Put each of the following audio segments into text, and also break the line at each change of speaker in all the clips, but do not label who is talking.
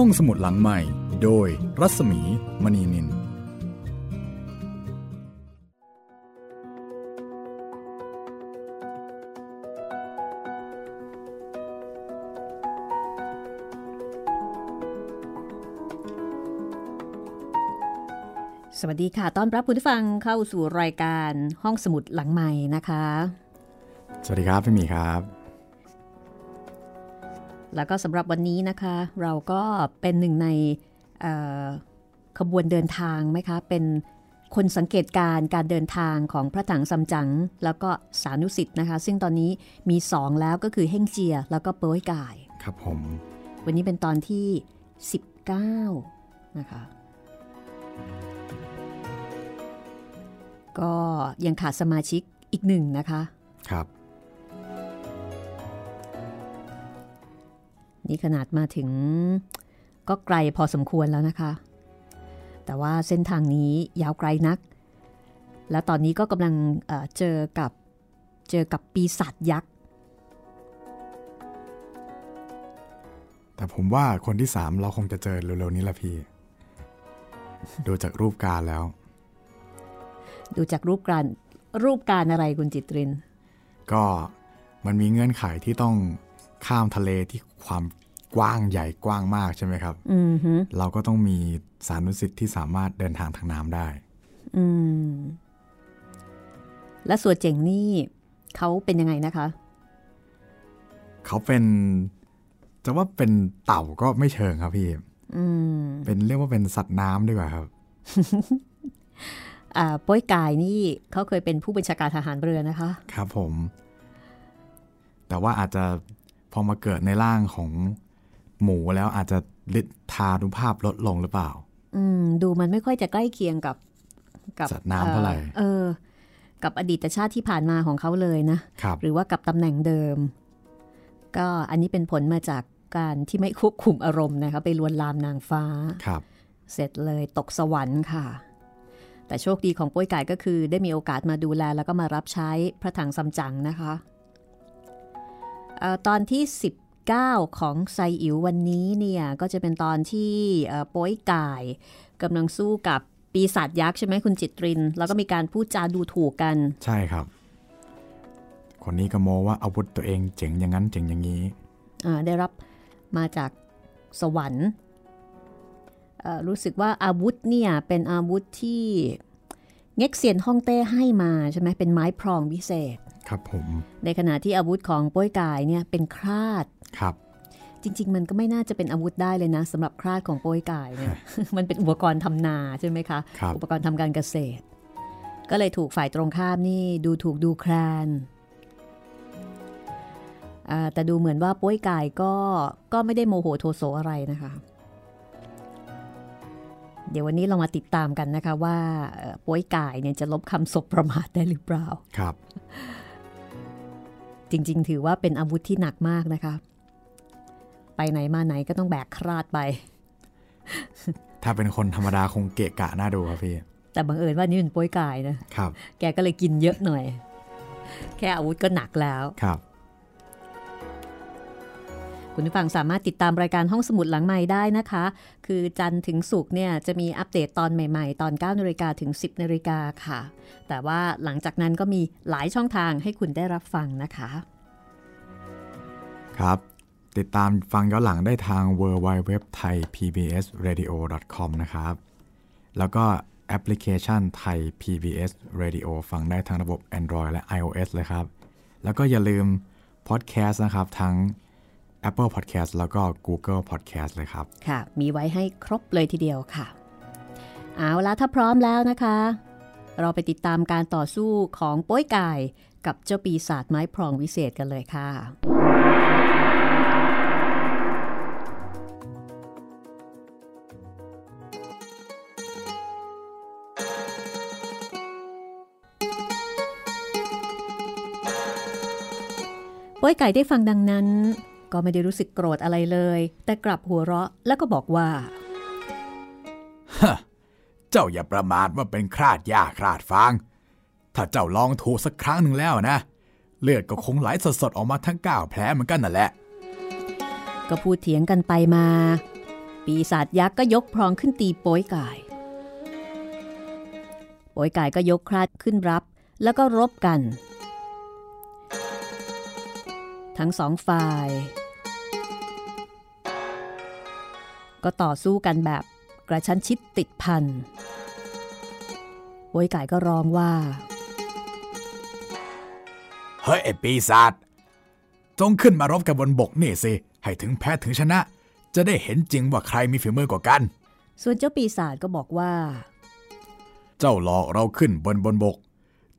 ห้องสมุดหลังใหม่ โดยรัศมีมณีนิน
สวัสดีค่ะ ต้อนรับคุณผู้ฟังเข้าสู่รายการห้องสมุดหลังใหม่นะคะ
สวัสดีครับพี่หมีครับ
แล้วก็สำหรับวันนี้นะคะ เราก็เป็นหนึ่งในเอ่อขบวนเดินทางไหมคะ เป็นคนสังเกตการณ์การเดินทางของพระถังซัมจั๋งแล้วก็สานุสิทธ์นะคะ ซึ่งตอนนี้มีสองแล้วก็คือเฮ่งเจีย แล้วก็เป้ยกาย
ครับผม
วันนี้เป็นตอนที่ 19 นะคะ ก็ยังขาดสมาชิกอีกหนึ่งนะคะ
ครับ
นี่ขนาดมาถึงก็ไกลพอสมควรแล้วนะคะ แต่ว่าเส้นทางนี้ยาวไกลนัก และตอนนี้ก็กำลังเอ่อเจอกับเจอกับปีศาจยักษ์
แต่ผมว่าคนที่สามเราคงจะเจอเร็วๆนี้ละพี่ ดูจากรูปการแล้ว
ดูจากรูปการรูปการอะไรคุณจิตริน
ก็มันมีเงื่อนไขที่ต้อง ข้ามทะเลที่ความกว้างใหญ่กว้างมากใช่ไหมครับ
อืมฮึ
เราก็ต้องมีสานุสิทธิ์ที่สามารถเดินทางทางน้ำได้
อืมและส่วนเจ๋งนี่เขาเป็นยังไงนะคะ
เขาเป็นจะว่าเป็นเต่าก็ไม่เชิงครับพี่
อืม
เป็นเรียกว่าเป็นสัตว์น้ำดีกว่าครับ
อ่าโป้ยกายนี่เขาเคยเป็นผู้บัญชาการทหารเรือนะคะ
ครับผม แต่ว่าอาจจะพ อมาเกิดในร่างของหมูแล้วอาจจะฤทธานุภาพลดลงหรือเปล่า
อืม ดูมันไม่ค่อยจะใกล้เคียงกับกั
สัตว์น้ำเท่าไหร่
เออ กับอดีตชาติที่ผ่านมาของเขาเลยนะ
ครับ
หรือว่ากับตำแหน่งเดิม ก็อันนี้เป็นผลมาจากการที่ไม่ควบคุมอารมณ์นะคะไปลวนลามนางฟ้า
ครับ
เสร็จเลยตกสวรรค์ค่ะ แต่โชคดีของโป้ยไก่ก็คือ ได้มีโอกาสมาดูแลแล้วก็มารับใช้พระถังซัมจั๋งนะคะเออ ตอนที่ 19 ของไซอิ๋ววันนี้เนี่ย ก็จะเป็นตอนที่เอ่อโป้ยไก่กำลังสู้กับปีศาจยักษ์ใช่ไหมคุณจิตริน แล้วก็มีการพูดจาดูถูกกัน
ใช่ครับ คนนี้ก็โมว่าอาวุธตัวเองเจ๋งอย่างนั้นเจ๋งอย่างนี้
อ่าได้รับมาจากสวรรค์เอ่อรู้สึกว่าอาวุธเนี่ยเป็นอาวุธที่เง็กเซียนฮ่องเต้ให้มาใช่ไหมเป็นไม้พรองพิเศษ
ครับผม
ในขณะที่อาวุธของโป้ยกายเนี่ยเป็นคราด
ครับ
จริง ๆ มันก็ไม่น่าจะเป็นอาวุธได้เลยนะสำหรับคราดของโป้ยกายเนี่ยมันเป็นอุปกรณ์ทำนาใช่ไหมคะ
ครับ
อุปกรณ์ทำการเกษตร ก็เลยถูกฝ่ายตรงข้ามนี่ดูถูกดูแคลนอ่าแต่ดูเหมือนว่าโป้ยกายก็ก็ไม่ได้โมโหโทโสอะไรนะคะ เดี๋ยววันนี้เรามาติดตามกันนะคะว่าเอ่อโป้ยกายเนี่ยจะลบคำศพประมาทได้หรือเปล่า
ครับ
จริง ๆ ถือว่าเป็นอาวุธที่หนักมากนะคะ ไปไหนมาไหนก็ต้องแบกคราดไป
ถ้าเป็นคนธรรมดาคงเกะกะน่าดูครับพี่
แต่บังเอิญว่านี่เป็นโป้ยกายนะ
ครับ
แกก็เลยกินเยอะหน่อย แค่อาวุธก็หนักแล้ว
ครับ
คุณผู้ฟังสามารถติดตามรายการห้องสมุดหลังใหม่ได้นะคะ คือจันทร์ถึงศุกร์เนี่ยจะมีอัปเดตตอนใหม่ๆ ตอน9นาฬิกาถึง 10นาฬิกาค่ะ แต่ว่าหลังจากนั้นก็มีหลายช่องทางให้คุณได้รับฟังนะคะ
ครับ ติดตามฟังย้อนหลังได้ทาง w w w t h a i PBS Radio com นะครับ แล้วก็แอปพลิเคชันไทย PBS Radio ฟังได้ทั้งระบบ Android และ iOS เลยครับ แล้วก็อย่าลืมพอดแคสต์นะครับ ทั้ง Apple Podcast แล้วก็ Google Podcast เลยครับ
ค่ะ มีไว้ให้ครบเลยทีเดียวค่ะ เอาละถ้าพร้อมแล้วนะคะ เราไปติดตามการต่อสู้ของป้ยกาย กับเจ้าปีศาจไม้พรองวิเศษกันเลยค่ะ ป้ยไก่ได้ฟังดังนั้น ก็ไม่ได้รู้สึกโกรธอะไรเลย แต่กลับหัวเราะแล้วก็บอกว่า
เจ้าอย่าประมาทว่าเป็นคราดหญ้าคราดฟาง ถ้าเจ้าลองถูกสักครั้งหนึ่งแล้วนะ เลือดก็คงไหลสดๆออกมาทั้งก้าวแผลเหมือนกันนั่นแหละ
ก็พูดเถียงกันไปมา ปีศาจยักษ์ก็ยกพรองขึ้นตีโป้ยกาย โป้ยกายก็ยกคราดขึ้นรับ แล้วก็รบกัน ทั้งสองฝ่าย ก็ต่อสู้กันแบบกระชั้นชิดติดพันโป้ยกายก็ร้องว่า
เฮ้ยไอปีศาจจงขึ้นมารบกับบนบกนี่สิ ให้ถึงแพ้ถึงชนะ จะได้เห็นจริงว่าใครมีฝีมือกว่ากัน
ส่วนเจ้าปีศาจก็บอกว่า
เจ้าหลอกเราขึ้นบนบนบก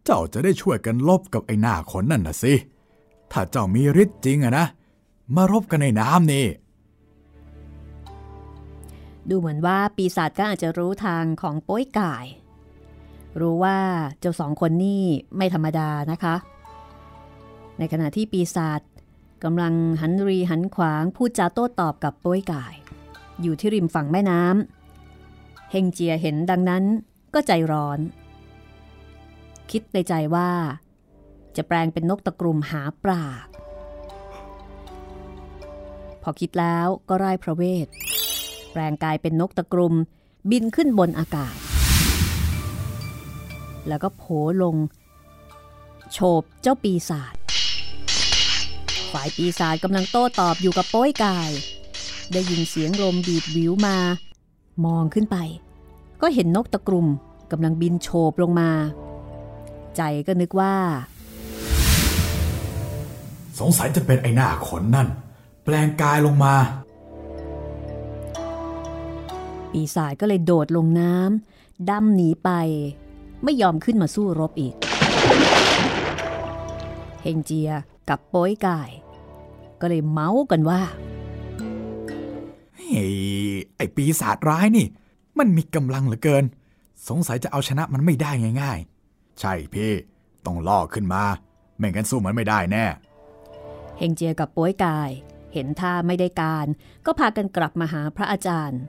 เจ้าจะได้ช่วยกันลบกับไอ้หน้าขนนั่นน่ะสิ ถ้าเจ้ามีฤทธิ์จริงอะนะ มารบกันในน้ำนี่
ดูเหมือนว่าปีศาจก็อาจจะรู้ทางของโป้ยก่าย รู้ว่าเจ้าสองคนนี่ไม่ธรรมดานะคะ ในขณะที่ปีศาจกำลังหันรีหันขวางพูดจาโต้ตอบกับโป้ยก่าย อยู่ที่ริมฝั่งแม่น้ำเฮงเจียเห็นดังนั้นก็ใจร้อน คิดในใจว่า จะแปลงเป็นนกตะกรุมหาปลาพอคิดแล้วก็ไร้พระเวท แปลงกายเป็นนกตะกรุมบินขึ้นบนอากาศ แล้วก็โผลง โฉบเจ้าปีศาจฝ่ายปีศาจกำลังโต้ตอบอยู่กับโป้ยกาย ได้ยินเสียงลมบีบวิวมา มองขึ้นไป ก็เห็นนกตะกรุมกำลังบินโฉบลงมา ใจก็นึกว่า
สงสัยจะเป็นไอ้หน้าขนนั่น แปลงกายลงมา
ปีศาจก็เลยโดดลงน้ำดำหนีไป ไม่ยอมขึ้นมาสู้รบอีก เฮงเจียกับโป้ยกาย ก็เลยเมาส์กันว่า
เฮ้ยไอ้ปีศาจร้ายนี่ มันมีกำลังเหลือเกิน สงสัยจะเอาชนะมันไม่ได้ง่าย ๆ ใช่พี่ ต้องล่อขึ้นมา ไม่งั้นสู้มันไม่ได้แน่
เฮงเจียกับป้ยกาย เห็นท่าไม่ได้การ ก็พากันกลับมาหาพระอาจารย์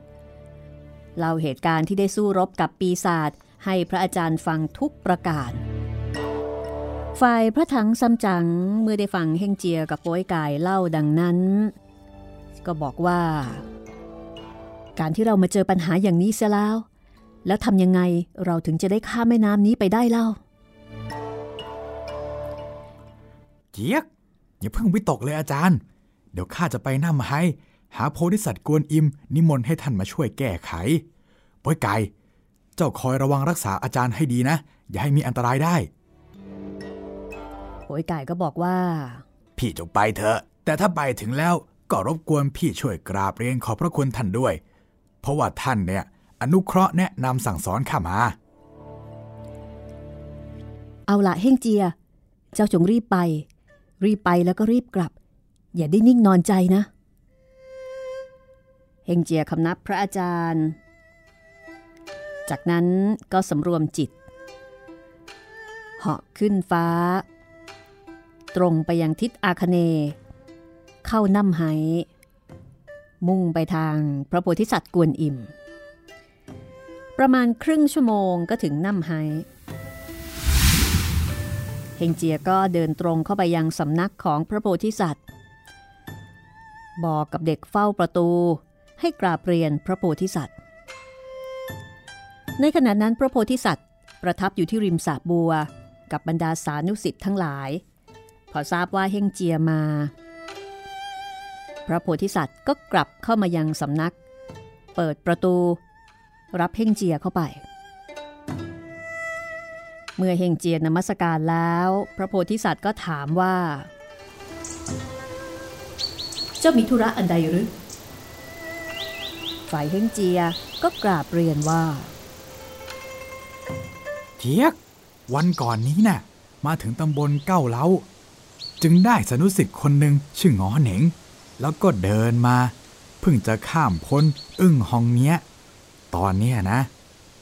เล่าเหตุการณ์ที่ได้สู้รบกับปีศาจให้พระอาจารย์ฟังทุกประการ ฝ่ายพระถังซัมจั๋งเมื่อได้ฟังเฮงเจียกับป้ยกายเล่าดังนั้น ก็บอกว่า การที่เรามาเจอปัญหาอย่างนี้เสียแล้ว แล้วทำยังไงเราถึงจะได้ข้ามแม่น้ำนี้ไปได้เล่า
เกียก อย่าเพิ่งวิตกเลยอาจารย์ เดี๋ยวข้าจะไปน้ำให้หาโพธิสัตว์กวนอิม นิมนต์ให้ท่านมาช่วยแก้ไขป้อยไก่ เจ้าคอยระวังรักษาอาจารย์ให้ดีนะ อย่าให้มีอันตรายได้
โป้ยกายก็บอกว่า
พี่จงไปเถอะ แต่ถ้าไปถึงแล้วก็รบกวนพี่ช่วยกราบเรียนขอบพระคุณท่านด้วย เพราะว่าท่านเนี่ยอนุเคราะห์แนะนำสั่งสอนข้ามา
เอาละเฮงเจีย เจ้าจงรีบไป รีบไปแล้วก็รีบกลับ อย่าได้นิ่งนอนใจนะ เฮงเจียคำนับพระอาจารย์ จากนั้นก็สำรวมจิต เหาะขึ้นฟ้า ตรงไปยังทิศอาคเน เข้าน้ำไหมุ่งไปทางพระโพธิสัตว์กวนอิม ประมาณครึ่งชั่วโมงก็ถึงน้ำไห เฮงเจียก็เดินตรงเข้าไปยังสำนักของพระโพธิสัตว์ บอกกับเด็กเฝ้าประตู ให้กราบเรียนพระโพธิสัตว์ ในขณะนั้นพระโพธิสัตว์ ประทับอยู่ที่ริมสระบัว กับบรรดาสานุสิทธิ์ทั้งหลาย พอทราบว่าเฮงเจียมา พระโพธิสัตว์ก็กลับเข้ามายังสำนัก เปิดประตู รับเฮงเจียเข้าไป เมื่อเฮงเจียนมัสการแล้ว พระโพธิสัตว์ก็ถามว่า เจ้ามีธุระอันใดหรือ ฝ่ายเฮงเจียก็กราบเรียนว่า
เกียก วันก่อนนี้นะ่ะ มาถึงตำบลเก้าเล้า จึงได้สนุสิทธิ์คนหนึ่งชื่องอเหน่ง แล้วก็เดินมา เพิ่งจะข้ามพ้น อึ้งหองเนี้ย ตอนเนี้ยนะ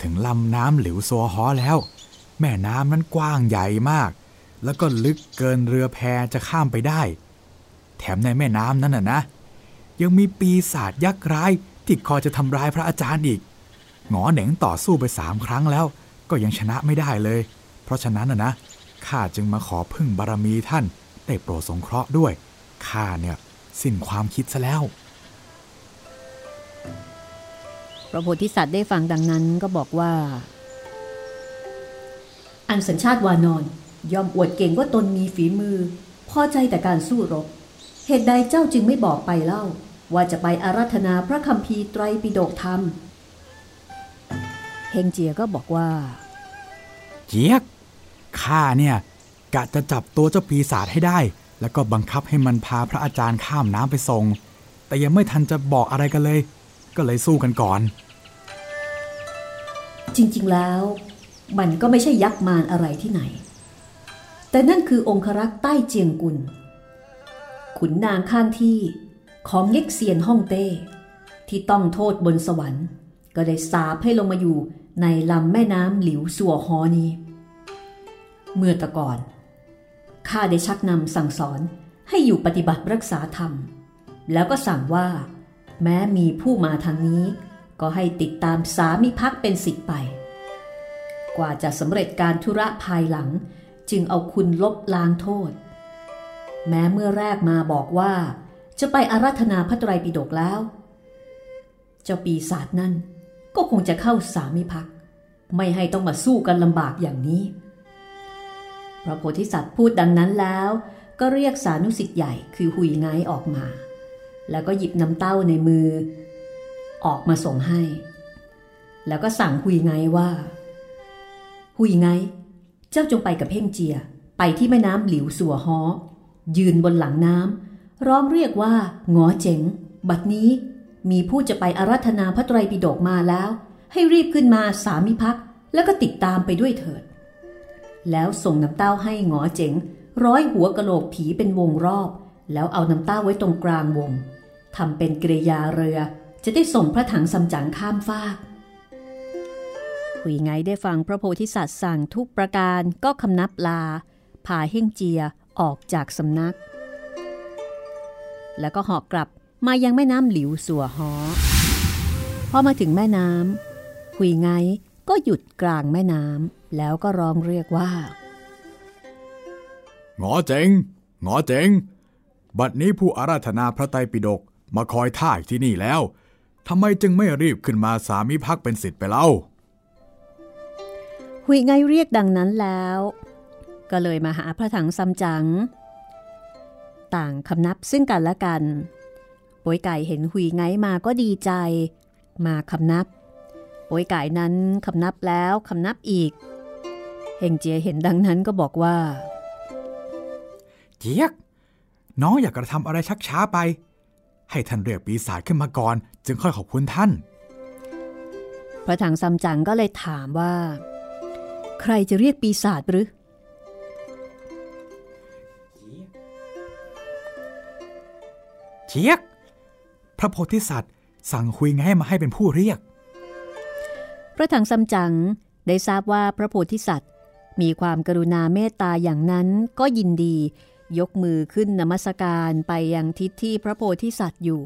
ถึงลำน้ำหลิวซัวฮอแล้ว แม่น้ำนั้นกว้างใหญ่มาก แล้วก็ลึกเกินเรือแพจะข้ามไปได้ แถมในแม่น้ำนั้นน่ะนะ ยังมีปีศาจยักษ์ร้ายที่คอยจะทำร้ายพระอาจารย์อีก หงอเหน่งต่อสู้ไปสามครั้งแล้ว ก็ยังชนะไม่ได้เลย เพราะฉะนั้นนะนะข้าจึงมาขอพึ่งบารมีท่าน ได้โปรดสงเคราะห์ด้วยข้าเนี่ยสิ้นความคิดซะแล้ว พ
ระโพธิสัตว์ได้ฟังดังนั้นก็บอกว่า อันสัญชาติวานอนยอมอวดเก่งว่าตนมีฝีมือ พอใจแต่การสู้รบ เหตุใดเจ้าจึงไม่บอกไปเล่า ว่าจะไปอารัธนาพระคัมภีร์ไตรปิฎกธรรมเฮงเจียก็บอกว่า
เจี๊ยกข้าเนี่ยกะจะจับตัวเจ้าปีศาจให้ได้ แล้วก็บังคับให้มันพาพระอาจารย์ข้ามน้ำไปส่ง แต่ยังไม่ทันจะบอกอะไรกันเลย ก็เลยสู้กันก่อน
จริงๆแล้ว มันก็ไม่ใช่ยักษ์มารอะไรที่ไหน แต่นั่นคือองครักษ์ใต้เจียงกุล ขุนนางข้างที่ของเย็กเซียนฮ่องเต้ ที่ต้องโทษบนสวรรค์ ก็ได้สาบให้ลงมาอยู่ในลำแม่น้ำหลิวสัวฮอนี้ เมื่อตะก่อนข้าได้ชักนำสั่งสอนให้อยู่ปฏิบัติรักษาธรรม แล้วก็สั่งว่า แม้มีผู้มาทางนี้ ก็ให้ติดตามสามิพักเป็นสิทธิ์ไป กว่าจะสำเร็จการธุระภายหลัง จึงเอาคุณลบล้างโทษ แม้เมื่อแรกมาบอกว่า จะไปอารัธนาพระไตรปิฎกแล้ว เจ้าปีศาจนั่นก็คงจะเข้าสามิพัก ไม่ให้ต้องมาสู้กันลำบากอย่างนี้ พระโพธิสัตว์พูดดังนั้นแล้ว ก็เรียกสานุสิทธิ์ใหญ่คือหุยไงออกมา แล้วก็หยิบน้ำเต้าในมือ ออกมาส่งให้ แล้วก็สั่งหุยไงว่า หุยไง เจ้าจงไปกับเพ่งเจีย ไปที่แม่น้ำหลิวสัวฮอยืนบนหลังน้ำร้องเรียกว่าหงอเจ๋ง บัดนี้มีผู้จะไปอารัธนาพระไตรปิฎกมาแล้ว ให้รีบขึ้นมาสามิพักแล้วก็ติดตามไปด้วยเถิด แล้วส่งน้ำเต้าให้หงอเจ๋ง ร้อยหัวกะโหลกผีเป็นวงรอบ แล้วเอาน้ำเต้าไว้ตรงกลางวงทำเป็นกริยาเรือจะได้ส่งพระถังซัมจั๋งข้ามฟาก หุยไงได้ฟังพระโพธิสัตว์สั่งทุกประการก็คำนับลาพาเฮ่งเจียออกจากสำนัก แล้วก็หอกกลับมายังแม่น้ำหลิวสัวฮอพอมาถึงแม่น้ำหุยไงก็หยุดกลางแม่น้ำแล้วก็ร้องเรียกว่า
หงอเจ๋งหงอเจ๋ง บัดนี้ผู้อาราธนาพระไตรปิฎกมาคอยท่าที่นี่แล้วทำไมจึงไม่รีบขึ้นมาสามิพักเป็นสิทธิ์ไปเล่า
หุยไงเรียกดังนั้นแล้ว ก็เลยมาหาพระถังซัมจั๋งต่างคำนับซึ่งกันและกันป่วยไก่เห็นหุยไงมาก็ดีใจ มาคำนับป่วยไก่นั้นคำนับแล้วคำนับอีกเฮงเจียเห็นดังนั้นก็บอกว่า
เจี๊ยก น้องอยากกระทำอะไรชักช้าไป ให้ท่านเรียกปีศาจขึ้นมาก่อน จึงค่อยขอบคุณท่าน
พระถังซัมจั๋งก็เลยถามว่า ใครจะเรียกปีศาจหรือ
เจี๊ยก พระโพธิสัตว์ สั่งคุยไงให้มาให้เป็นผู้เรียก
พระถังซัมจั๋งได้ทราบว่าพระโพธิสัตว์ มีความกรุณาเมตตาอย่างนั้นก็ยินดี ยกมือขึ้นนมัสการไปยังทิศที่พระโพธิสัตว์อยู่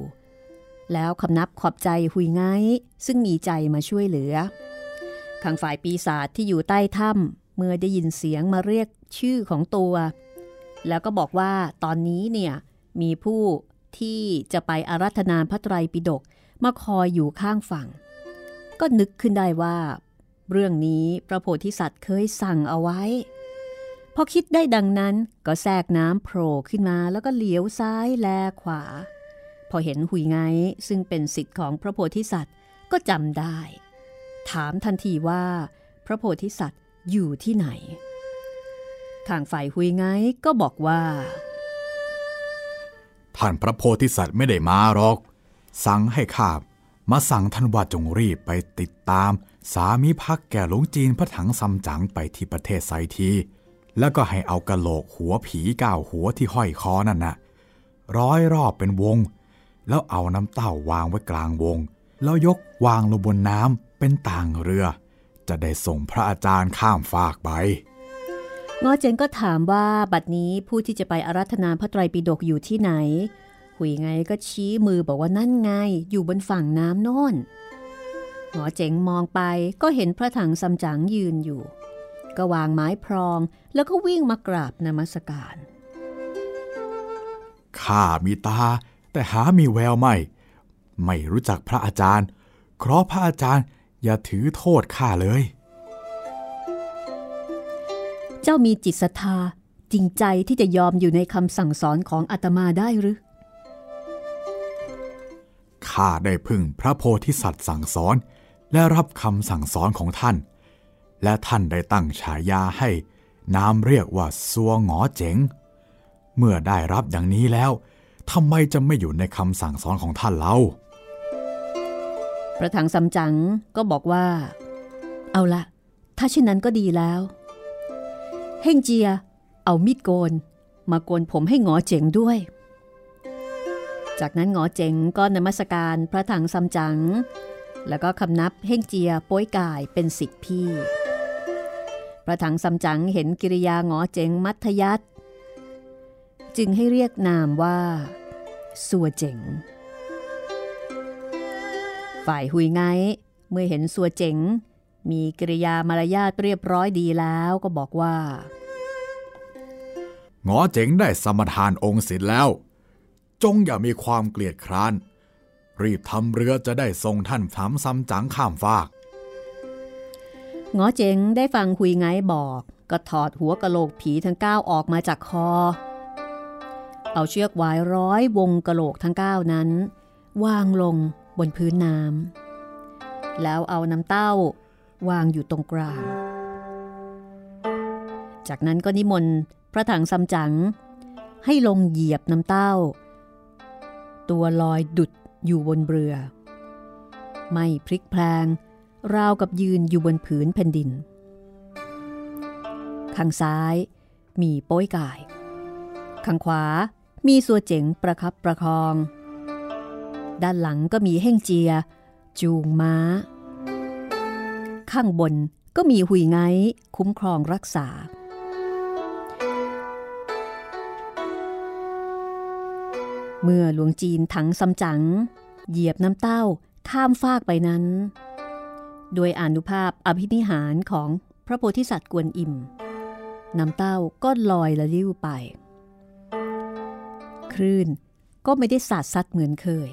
แล้วคำนับขอบใจหุยไงซึ่งมีใจมาช่วยเหลือ ข้างฝ่ายปีศาจที่อยู่ใต้ถ้ำเมื่อได้ยินเสียงมาเรียกชื่อของตัว แล้วก็บอกว่าตอนนี้เนี่ยมีผู้ที่จะไปอารัธนาพระไตรปิฎกมาคอยอยู่ข้างฝั่ง ก็นึกขึ้นได้ว่า เรื่องนี้พระโพธิสัตว์เคยสั่งเอาไว้ พอคิดได้ดังนั้นก็แทรกน้ำโผล่ขึ้นมาแล้วก็เลี้ยวซ้ายแลขวา พอเห็นหุยไงซึ่งเป็นสิทธิ์ของพระโพธิสัตว์ก็จำได้ ถามทันทีว่า พระโพธิสัตว์อยู่ที่ไหนข้างฝ่ายหุยไงก็บอกว่า
ท่านพระโพธิสัตว์ไม่ได้มาหรอก สั่งให้ข้ามาสั่งท่านว่าจงรีบไปติดตาม สามีพักแก่หลวงจีนพระถังซัมจั๋งไปที่ประเทศไซที แล้วก็ให้เอากระโหลกหัวผีก้าวหัวที่ห้อยคอนั่นน่ะร้อยรอบเป็นวง แล้วเอาน้ำเต้าวางไว้กลางวง แล้วยกวางลงบนน้ำเป็นต่างเรือ จะได้ส่งพระอาจารย์ข้ามฟากไป
งอเจนก็ถามว่าบัดนี้ผู้ที่จะไปอารัธนาพระไตรปิฎกอยู่ที่ไหน หุยไงก็ชี้มือบอกว่านั่นไงอยู่บนฝั่งน้ำโน่นหมอเจ๋งมองไปก็เห็นพระถังซัมจั๋งยืนอยู่ ก็วางไม้พรองแล้วก็วิ่งมากราบนมัสการ
ข้ามีตาแต่หามีแววไม่ ไม่รู้จักพระอาจารย์ขอพระอาจารย์อย่าถือโทษข้าเลย
เจ้ามีจิตศรัทธาจริงใจที่จะยอมอยู่ในคำสั่งสอนของอาตมาได้หรือ
ข้าได้พึ่งพระโพธิสัตว์สั่งสอน และรับคำสั่งสอนของท่าน และท่านได้ตั้งฉายาให้นามเรียกว่าซัวหงอเจ๋ง เมื่อได้รับอย่างนี้แล้วทำไมจะไม่อยู่ในคำสั่งสอนของท่านเล่า
พระถังซัมจั๋งก็บอกว่า เอาละถ้าเช่นนั้นก็ดีแล้ว เฮงเจีย เอามีดโกน มาโกนผมให้หงอเจ๋งด้วย จากนั้นหงอเจ๋งก็นมัสการพระถังซัมจั๋งแล้วก็คำนับเฮงเจียป้ยกายเป็นสิทธิพี่ พระถังซัมจั๋งเห็นกิริยาหงอเจ๋งมัธยัตจึงให้เรียกนามว่าสัวเจ๋ง ฝ่ายหุยไงเมื่อเห็นสัวเจ๋ง มีกิริยามารยาทเรียบร้อยดีแล้วก็บอกว่า
หงอเจ๋งได้สมทานองค์ศิลแล้ว จงอย่ามีความเกลียดคร้าน รีบทำเรือจะได้ส่งท่าน้ำซ้ำจังข้ามฟาก
หงอเจ๋งได้ฟังหุยไงบอก ก็ถอดหัวกะโหลกผีทั้งเก้าออกมาจากคอ เอาเชือกวายร้อยวงกะโหลกทั้งเก้านั้น วางลง บนพื้นน้ำแล้วเอาน้ำเต้าวางอยู่ตรงกลาง จากนั้นก็นิมนต์พระถังซัมจั๋งให้ลงเหยียบน้ำเต้า ตัวลอยดุดอยู่บนเรือ ไม่พลิกแพลง ราวกับยืนอยู่บนผืนแผ่นดิน ข้างซ้ายมีโป้ยกาย ข้างขวามีสัวเจ๋งประครับประคอง ด้านหลังก็มีเฮ่งเจีย จูงม้า ข้างบนก็มีหุยไงคุ้มครองรักษา เมื่อหลวงจีนถังซัมจั๋งเหยียบน้ำเต้าข้ามฟากไปนั้น โดยอนุภาพอภินิหารของพระโพธิสัตว์กวนอิมน้ำเต้าก็ลอยละลิ้วไป คลื่นก็ไม่ได้สาดซัดเหมือนเคย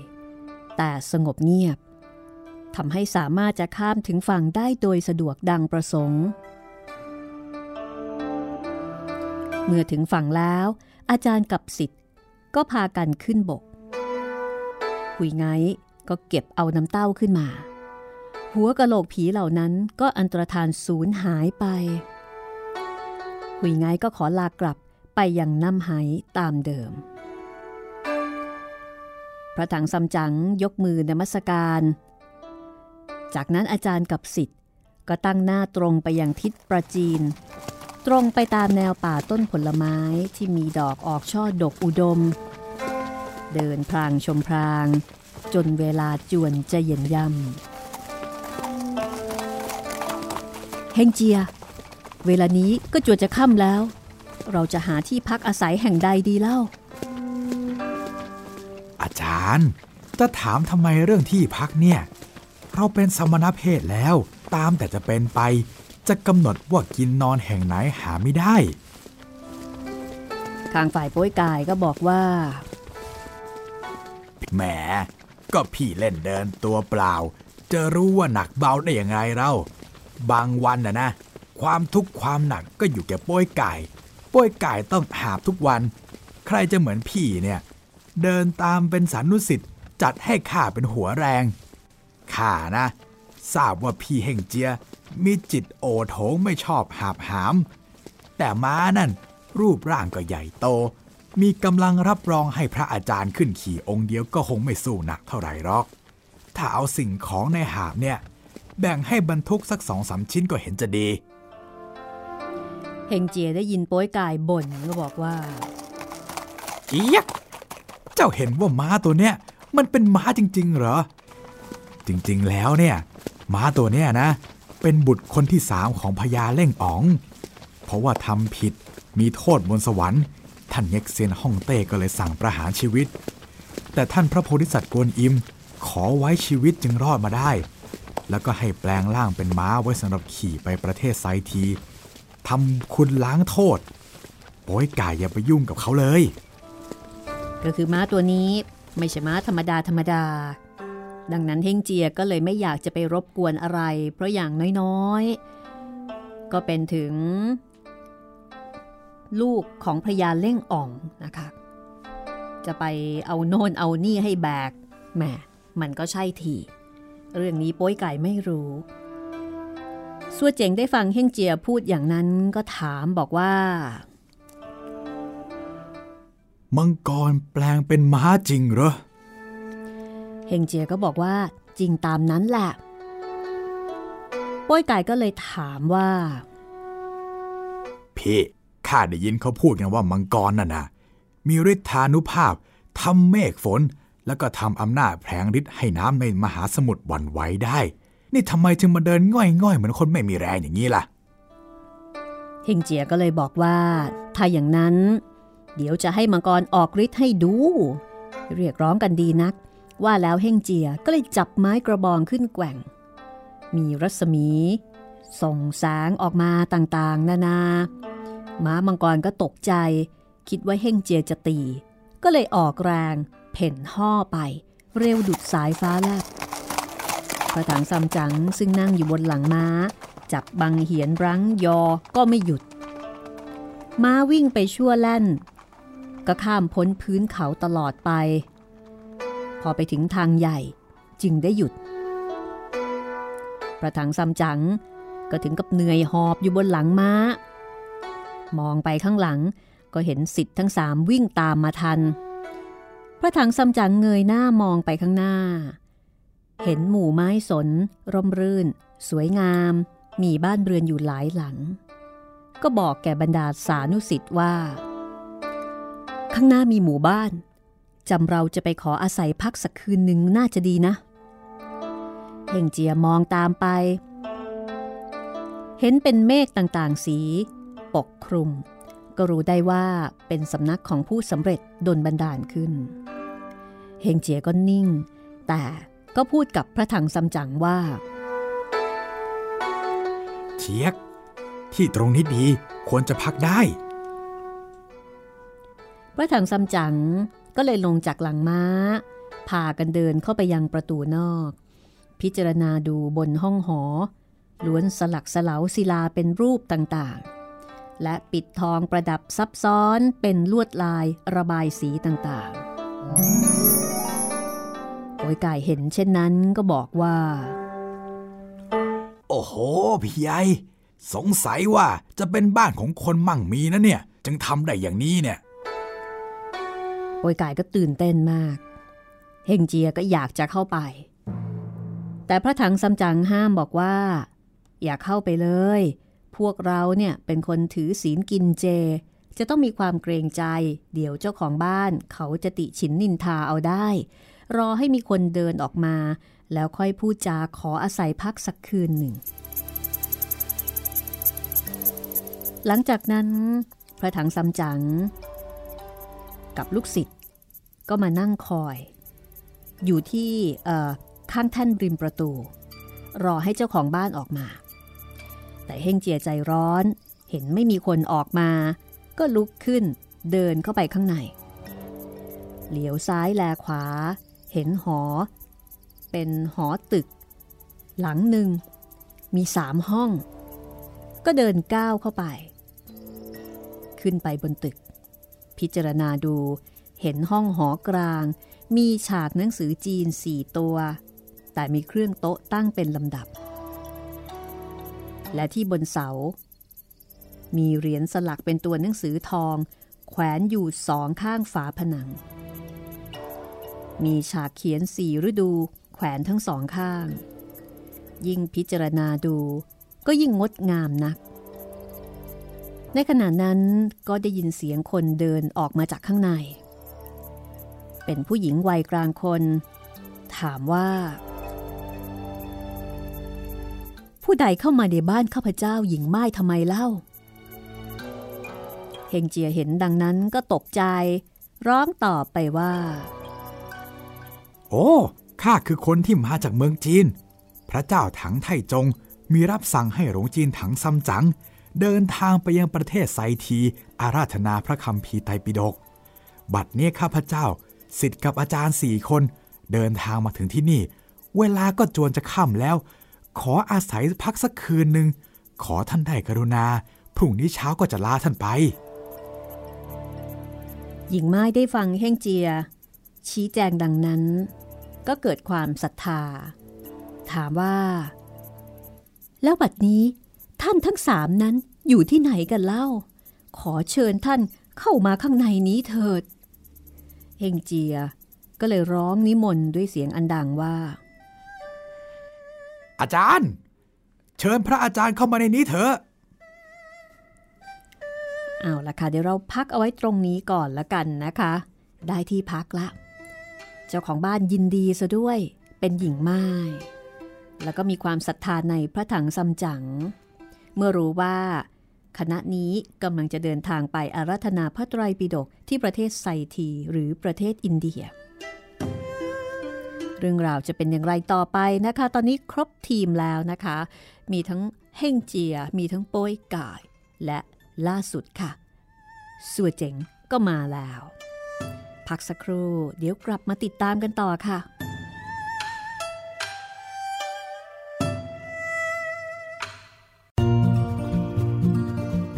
แต่สงบเงียบทำให้สามารถจะข้ามถึงฝั่งได้โดยสะดวกดังประสงค์ เมื่อถึงฝั่งแล้ว อาจารย์กับสิทธิ์ก็พากันขึ้นบกหุยไงก็เก็บเอาน้ำเต้าขึ้นมา หัวกะโหลกผีเหล่านั้นก็อันตรธานสูญหายไปหุยไงก็ขอลากลับไปยังน้ำหายตามเดิม พระถังซัมจั๋งยกมือนมัสการ จากนั้นอาจารย์กับสิทธิ์ก็ตั้งหน้าตรงไปยังทิศประจีน ตรงไปตามแนวป่าต้นผลไม้ที่มีดอกออกช่อดกอุดม เดินพลางชมพราง จนเวลาจวนจะเย็นย่ำเฮงเจีย เวลานี้ก็จวนจะค่ำแล้ว เราจะหาที่พักอาศัยแห่งใดดีเล่าา
จารย์จะถามทำไมเรื่องที่พักเนี่ย เราเป็นสมณเพศแล้ว ตามแต่จะเป็นไป จะกำหนดว่ากินนอนแห่งไหนหาไม่ได้
ทางฝ่ายโป้ยกายก็บอกว่า
แหม ก็พี่เล่นเดินตัวเปล่า จะรู้ว่าหนักเบาได้ยังไงเรา บางวันนะนะ ความทุกข์ความหนักก็อยู่แก่โป้ยไก่โป้ยไก่ต้องหาบทุกวัน ใครจะเหมือนพี่เนี่ย เดินตามเป็นสานุสิทธิ์จัดให้ข้าเป็นหัวแรงข้านะ ทราบว่าพี่เฮงเจียมีจิตโอโถงไม่ชอบหาบหาม แต่ม้านั่นรูปร่างก็ใหญ่โต มีกำลังรับรองให้พระอาจารย์ขึ้นขี่องค์เดียวก็คงไม่สู้หนักเท่าไหร่หรอก ถ้าเอาสิ่งของในหาบเนี่ย แบ่งให้บรรทุกสักสองสามชิ้นก็เห็นจะดี
เฮงเจียได้ยินโป้ยกายบ่นก็บอกว่า
เอียก เจ้าเห็นว่าม้าตัวเนี้ยมันเป็นม้าจริง ๆ เหรอ จริงๆ แล้วเนี่ย ม้าตัวเนี้ยนะ เป็นบุตรคนที่สามของพญาเล่งอ๋อง เพราะว่าทำผิดมีโทษบนสวรรค์ ท่านเง็กเซียนฮ่องเต้ก็เลยสั่งประหารชีวิต แต่ท่านพระโพธิสัตว์กวนอิม ขอไว้ชีวิตจึงรอดมาได้ แล้วก็ให้แปลงร่างเป็นม้าไว้สำหรับขี่ไปประเทศไซทีทำคุณล้างโทษโป้ยกายอย่าไปยุ่งกับเขาเลย
ก็คือม้าตัวนี้ไม่ใช่ม้าธรรมดาธรรมดา ดังนั้นเฮงเจียก็เลยไม่อยากจะไปรบกวนอะไร เพราะอย่างน้อยๆ ก็เป็นถึง ลูกของพระยาเล่งอ่องนะคะ จะไปเอาโน่นเอานี่ให้แบกแหมมันก็ใช่ทีเรื่องนี้โป้ยไก่ไม่รู้สัวเจ๋งได้ฟังเฮงเจียพูดอย่างนั้นก็ถามบอกว่า
มังกรแปลงเป็นม้าจริงเหรอ
เฮงเจียก็บอกว่าจริงตามนั้นแหละโป้ยไก่ก็เลยถามว่า
พี่ข้าได้ยินเขาพูดกันว่ามังกรน่ะนะมีฤทธานุภาพทำเมฆฝน แล้วก็ทำอำนาจแผลงฤทธิ์ให้น้ำในมหาสมุทรหวั่นไหวได้ นี่ทำไมจึงมาเดินง่อยๆ เหมือนคนไม่มีแรงอย่างนี้ล่ะ
เฮงเจียก็เลยบอกว่า ถ้าอย่างนั้น เดี๋ยวจะให้มังกรออกฤทธิ์ให้ดู เรียกร้องกันดีนัก ว่าแล้วเฮงเจียก็เลยจับไม้กระบองขึ้นแกว่ง มีรัศมี ส่งแสงออกมาต่างๆ นานาม้ามังกรก็ตกใจ คิดว่าเฮงเจียจะตี ก็เลยออกแรงเพ่นห่อไป เร็วดุดสายฟ้าแลบพระถังซัมจั๋งซึ่งนั่งอยู่บนหลังม้า จับบังเหียนรั้งยอก็ไม่หยุด ม้าวิ่งไปชั่วแล่น ก็ข้ามพ้นพื้นเขาตลอดไป พอไปถึงทางใหญ่จึงได้หยุดพระถังซัมจั๋งก็ถึงกับเหนื่อยหอบอยู่บนหลังม้า มองไปข้างหลังก็เห็นสิทธิ์ทั้งสามวิ่งตามมาทัน พระถังซัมจั๋งเงยหน้ามองไปข้างหน้า เห็นหมู่ไม้สน ร่มรื่น สวยงาม มีบ้านเรือนอยู่หลายหลัง ก็บอกแก่บรรดาสานุสิทธิ์ว่า ข้างหน้ามีหมู่บ้าน จำเราจะไปขออาศัยพักสักคืนหนึ่งน่าจะดีนะเฮงเจียมองตามไป เห็นเป็นเมฆต่างๆสี ปกคลุม ก็รู้ได้ว่าเป็นสำนักของผู้สำเร็จดนบันดาลขึ้น เฮงเจียก็นิ่ง แต่ก็พูดกับพระถังซัมจั๋งว่า
เชียก ที่ตรงนี้ดีควรจะพักได้
พระถังซัมจั๋งก็เลยลงจากหลังม้า พากันเดินเข้าไปยังประตูนอก พิจารณาดูบนห้องหอ ล้วนสลักสลาวศิลาเป็นรูปต่างๆ และปิดทองประดับซับซ้อนเป็นลวดลายระบายสีต่างๆโอยกายเห็นเช่นนั้นก็บอกว่า
โอ้โห พี่ใหญ่สงสัยว่าจะเป็นบ้านของคนมั่งมีนะเนี่ย จึงทำได้อย่างนี้เนี่ย
โอยกายก็ตื่นเต้นมาก เฮงเจียก็อยากจะเข้าไป แต่พระถังซัมจั๋งห้ามบอกว่า อย่าเข้าไปเลย พวกเราเนี่ยเป็นคนถือศีลกินเจ จะต้องมีความเกรงใจ เดี๋ยวเจ้าของบ้านเขาจะติฉินนินทาเอาได้ รอให้มีคนเดินออกมา แล้วค่อยพูดจาขออาศัยพักสักคืนหนึ่ง หลังจากนั้น พระถังซัมจั๋ง กับลูกศิษย์ก็มานั่งคอย อยู่ที่ข้างแท่นริมประตู รอให้เจ้าของบ้านออกมา แต่เฮงเจียใจร้อนเห็นไม่มีคนออกมา ก็ลุกขึ้นเดินเข้าไปข้างใน เหลียวซ้ายแลขวา เห็นหอ เป็นหอตึก หลังหนึ่ง มีสามห้อง ก็เดินก้าวเข้าไป ขึ้นไปบนตึก พิจารณาดู เห็นห้องหอกลาง มีฉากหนังสือจีนสี่ตัว แต่มีเครื่องโต๊ะตั้งเป็นลำดับ และที่บนเสา มีเหรียญสลักเป็นตัวหนังสือทอง แขวนอยู่สองข้างฝาผนัง มีฉากเขียนสี่ฤดู แขวนทั้งสองข้าง ยิ่งพิจารณาดูก็ยิ่งงดงามนัก ในขณะนั้นก็ได้ยินเสียงคนเดินออกมาจากข้างใน เป็นผู้หญิงวัยกลางคน ถามว่า ผู้ใดเข้ามาในบ้านข้าพเจ้าหญิงไม้ทำไมเล่า เฮงเจียเห็นดังนั้นก็ตกใจ ร้องตอบไปว่า
โอ้ข้าคือคนที่มาจากเมืองจีน พระเจ้าถังไทจงมีรับสั่งให้หลวงจีนถังซัมจั๋ง เดินทางไปยังประเทศไซที อาราธนาพระคำพีไตรปิฎกบัดนี้ข้าพเจ้าสิทธิ์กับอาจารย์สี่คน เดินทางมาถึงที่นี่ เวลาก็จวนจะค่ำแล้ว ขออาศัยพักสักคืนหนึ่งขอท่านได้กรุณา พรุ่งนี้เช้าก็จะลาท่านไป
หญิงไม้ได้ฟังเฮ่งเจีย ชี้แจงดังนั้น ก็เกิดความศรัทธา ถามว่า แล้วบัดนี้ ท่านทั้งสามนั้นอยู่ที่ไหนกันเล่า ขอเชิญท่านเข้ามาข้างในนี้เถิด เฮงเจียก็เลยร้องนิมนต์ด้วยเสียงอันดังว่า
อาจารย์ เชิญพระอาจารย์เข้ามาในนี้เถอะ
เอาละค่ะเดี๋ยวเราพักเอาไว้ตรงนี้ก่อนละกันนะคะ ได้ที่พักละ เจ้าของบ้านยินดีซะด้วยเป็นหญิงไม้แล้วก็มีความศรัทธาในพระถังซัมจั๋ง เมื่อรู้ว่า คณะนี้กำลังจะเดินทางไปอารัธนาพระไตรปิฎกที่ประเทศไซทีหรือประเทศอินเดีย เรื่องราวจะเป็นอย่างไรต่อไปนะคะ ตอนนี้ครบทีมแล้วนะคะ มีทั้งเฮ่งเจีย มีทั้งโป้ยกาย และล่าสุดค่ะ สัวเจ๋งก็มาแล้ว พักสักครู่ เดี๋ยวกลับมาติดตามกันต่อค่ะ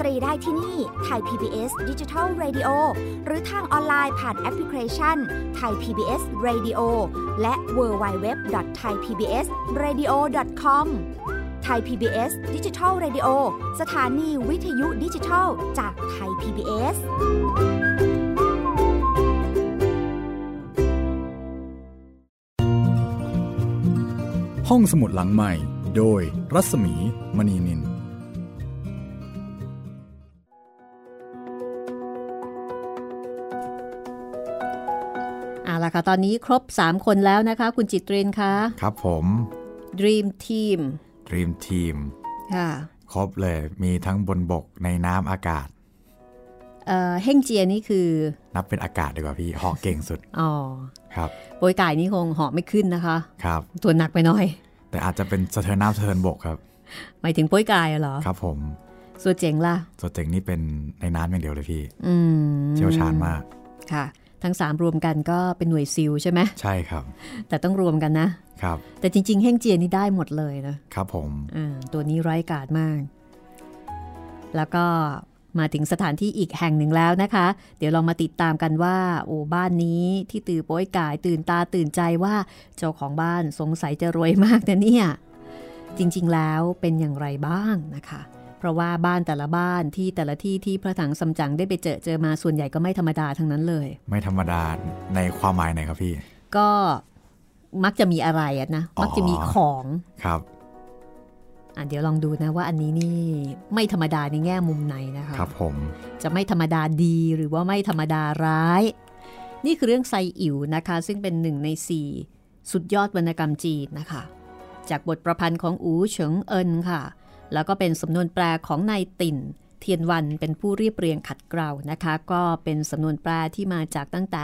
ตรีได้ที่นี่ไทย PBS Digital Radio หรือทางออนไลน์ผ่านแอปพลิเคชันไทย PBS Radio และ w w w t h a i PBS Radio com ไทย PBS Digital Radio สถานีวิทยุดิจิทัลจากไทย PBS
ห้องสมุดหลังใหม่ โดยรัศมีมณีนิน
ค่ะ ตอนนี้ครบ 3 คนแล้วนะคะ คุณจิตเรนคะ
ครับผม
Dream Team
Dream Team
ค่ะ
ครบเลยมีทั้งบนบกในน้ำอากาศ
เอ่อเฮ่งเจียนี่คือ
นับเป็นอากาศดีกว่าพี่เหอเก่งสุด
อ๋อ
ครับ
โปยไก่นี่คงเหาะไม่ขึ้นนะคะ
ครับ
ตัวหนักไปหน่อย
แต่อาจจะเป็นสะเทินน้ำสะเทินบกครับ
หมายถึงโปยไก่เหรอ
ครับผม
ส่วนเจ๋งล่ะ
ส่วนเจ๋งนี่เป็นในน้ำอย่างเดียวเลยพี่
อืม
เชี่ยวชาญมาก
ค่ะ ทั้ง 3 รวมกันก็เป็นหน่วยซิลใช่ไหม
ใช่ครับ
แต่ต้องรวมกันนะ
ครับ
แต่จริงๆเฮ่งเจียนี่ได้หมดเลยนะครับ
ผม
อ่าตัวนี้ไร้กาดมาก แล้วก็มาถึงสถานที่อีกแห่งหนึ่งแล้วนะคะ เดี๋ยวลองมาติดตามกันว่า โอ้บ้านนี้ที่ตื่นโป้ยกายตื่นตาตื่นใจว่าเจ้าของบ้านสงสัยจะรวยมากนะเนี่ย จริง ๆ แล้วเป็นอย่างไรบ้างนะคะ เพราะว่าบ้านแต่ละบ้านที่แต่ละที่ที่พระถังซัมจั๋งได้ไปเจอเจอมาส่วนใหญ่ก็ไม่ธรรมดาทั้งนั้นเลย
ไม่ธรรมดาในความหมายไหนครับพี่
ก็มักจะมีอะไรอะนะ มักจะมีของ
ครับ
อะเดี๋ยวลองดูนะว่าอันนี้นี่ไม่ธรรมดาในแง่มุมไหนนะคะ
ครับผม
จะไม่ธรรมดาดีหรือว่าไม่ธรรมดาร้าย นี่คือเรื่องไซอิ๋วนะคะ ซึ่งเป็นหนึ่งในสี่สุดยอดวรรณกรรมจีนนะคะ จากบทประพันธ์ของอูเฉิงเอินค่ะ แล้วก็เป็นสำนวนแปลของนายติ่น เทียนวันเป็นผู้เรียบเรียงขัดเกลานะคะ ก็เป็นสำนวนแปลที่มาจากตั้งแต่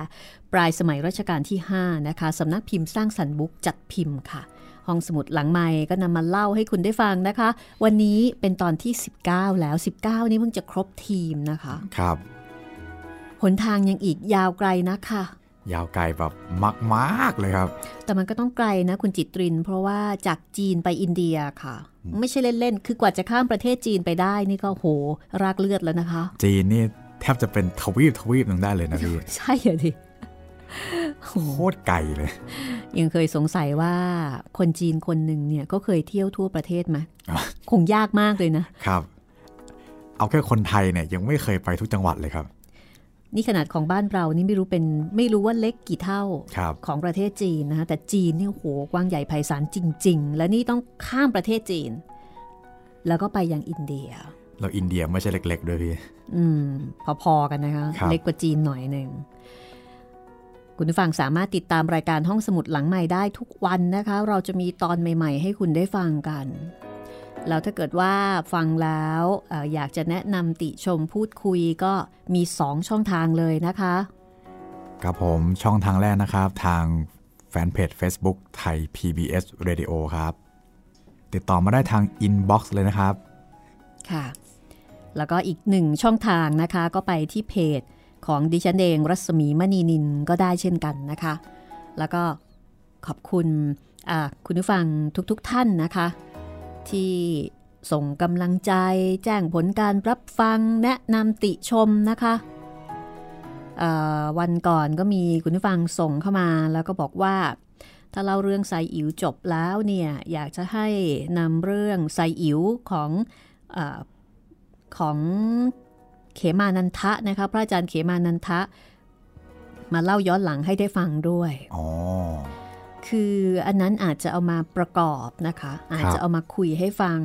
ปลายสมัยรัชกาลที่ 5 นะคะสำนักพิมพ์สร้างสรรค์บุ๊กจัดพิมพ์ค่ะ ห้องสมุดหลังไม้ก็นำมาเล่าให้คุณได้ฟังนะคะ วันนี้เป็นตอนที่ 19 แล้ว 19 นี่เพิ่งจะครบทีมนะคะ
ครับ
หนทางยังอีกยาวไกลนะคะ
ยาวไกลแบบมากๆเลยครับ
แต่มันก็ต้องไกลนะคุณจิตริน เพราะว่าจากจีนไปอินเดียค่ะ ไม่ใช่เล่นๆ คือกว่าจะข้ามประเทศจีนไปได้นี่ก็โหรากเลือดแล้วนะคะ
จีนนี่แทบจะเป็นทวีปทวีปหนึ่งได้เลยนะพี่
ใช่เหรอดิ
โคตรไกลเลย
ยังเคยสงสัยว่าคนจีนคนหนึ่งเนี่ยก็เคยเที่ยวทั่วประเทศไหม
อะ
คงยากมากเลยนะ
ครับ เอาแค่คนไทยเนี่ยยังไม่เคยไปทุกจังหวัดเลยครับ
นี่ขนาดของบ้านเรานี่ไม่รู้เป็นไม่รู้ว่าเล็กกี่เท่า
ครับ
ของประเทศจีนนะคะแต่จีนเนี่ยโหกว้างใหญ่ไพศาลจริง ๆ และนี่ต้องข้ามประเทศจีน แล้วก็ไปยังอินเดีย
เราอินเดียไม่ใช่เล็ก ๆ ด้วยพี่
อืม พอๆกันนะคะ
ครับ
เล็กกว่าจีนหน่อยหนึ่งคุณผู้ฟังสามารถติดตามรายการห้องสมุดหลังใหม่ได้ทุกวันนะคะ เราจะมีตอนใหม่ ๆ ให้คุณได้ฟังกัน แล้วถ้าเกิดว่าฟังแล้วเอออยากจะแนะนำติชมพูดคุยก็มี 2 ช่องทางเลยนะคะ
ครับผมช่องทางแรกนะครับ ทางแฟนเพจ Facebook ไทย PBS Radio ครับ ติดต่อมาได้ทาง Inbox เลยนะครับ
ค่ะ แล้วก็อีกหนึ่งช่องทางนะคะ ก็ไปที่เพจของดิฉันเองรัศมีมณีนินก็ได้เช่นกันนะคะ แล้วก็ขอบคุณอ่าคุณผู้ฟังทุกๆทท่านนะคะ ที่ส่งกำลังใจแจ้งผลการรับฟังแนะนำติชมนะคะวันก่อนก็มีคุณผู้ฟังส่งเข้ามาแล้วก็บอกว่า ถ้าเล่าเรื่องไซอิ๋วจบแล้วเนี่ยอยากจะให้นำเรื่องไซอิ๋วของอของเขมานันทะนะคะพระอาจารย์เขมานันทะ มาเล่าย้อนหลังให้ได้ฟังด้วย
อ๋อ
คืออันนั้นอาจจะเอามาประกอบนะคะ อาจจะเอามาคุยให้ฟัง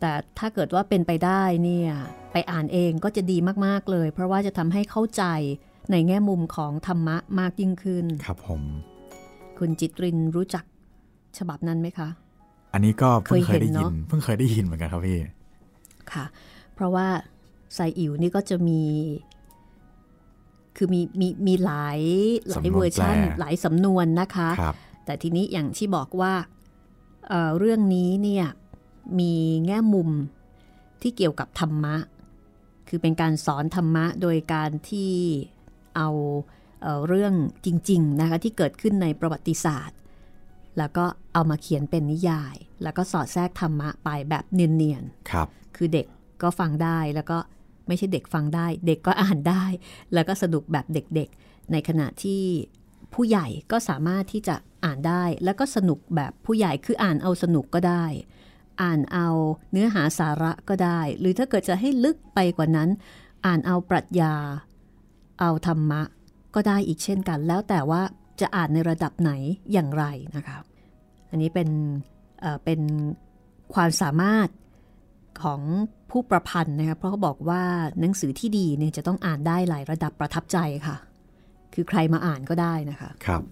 แต่ถ้าเกิดว่าเป็นไปได้เนี่ยไปอ่านเองก็จะดีมาก ๆ เลย เพราะว่าจะทำให้เข้าใจในแง่มุมของธรรมะมากยิ่งขึ้น
ครับผม
คุณจิตรินรู้จักฉบับนั้นไหมคะ
อันนี้ก็เพิ่งเค
เคย
ย
เห็น
ได้ยิน
เนอะ
เพิ่งเคยได้ยินเหมือนกันครับพี่
ค่ะ เพราะว่าไซอิ๋วนี่ก็จะมี คือมีมีมีหลายหลาย
สำนวน
เวอร์ชัน
แปล
หลายสำนวนนะคะ
ครับ
แต่ทีนี้อย่างที่บอกว่าเอ่อเรื่องนี้เนี่ยมีแง่มุมที่เกี่ยวกับธรรมะ คือเป็นการสอนธรรมะโดยการที่เอาเอ่อเรื่องจริงๆนะคะที่เกิดขึ้นในประวัติศาสตร์ แล้วก็เอามาเขียนเป็นนิยาย แล้วก็สอดแทรกธรรมะไปแบบเนียนๆ
ครับ
คือเด็กก็ฟังได้แล้วก็ไม่ใช่เด็กฟังได้ เด็กก็อ่านได้ แล้วก็สนุกแบบเด็กๆ ในขณะที่ ผู้ใหญ่ก็สามารถที่จะอ่านได้ แล้วก็สนุกแบบผู้ใหญ่คืออ่านเอาสนุกก็ได้ อ่านเอาเนื้อหาสาระก็ได้ หรือถ้าเกิดจะให้ลึกไปกว่านั้น อ่านเอาปรัชญา เอาธรรมะ ก็ได้อีกเช่นกัน แล้วแต่ว่าจะอ่านในระดับไหนอย่างไรนะคะอันนี้เป็นเป็นความสามารถของผู้ประพันธ์นะคะเพราะเขาบอกว่าหนังสือที่ดีเนี่ยจะต้องอ่านได้หลายระดับประทับใจค่ะ คือใครมาอ่านก็ได้นะคะ
ครับ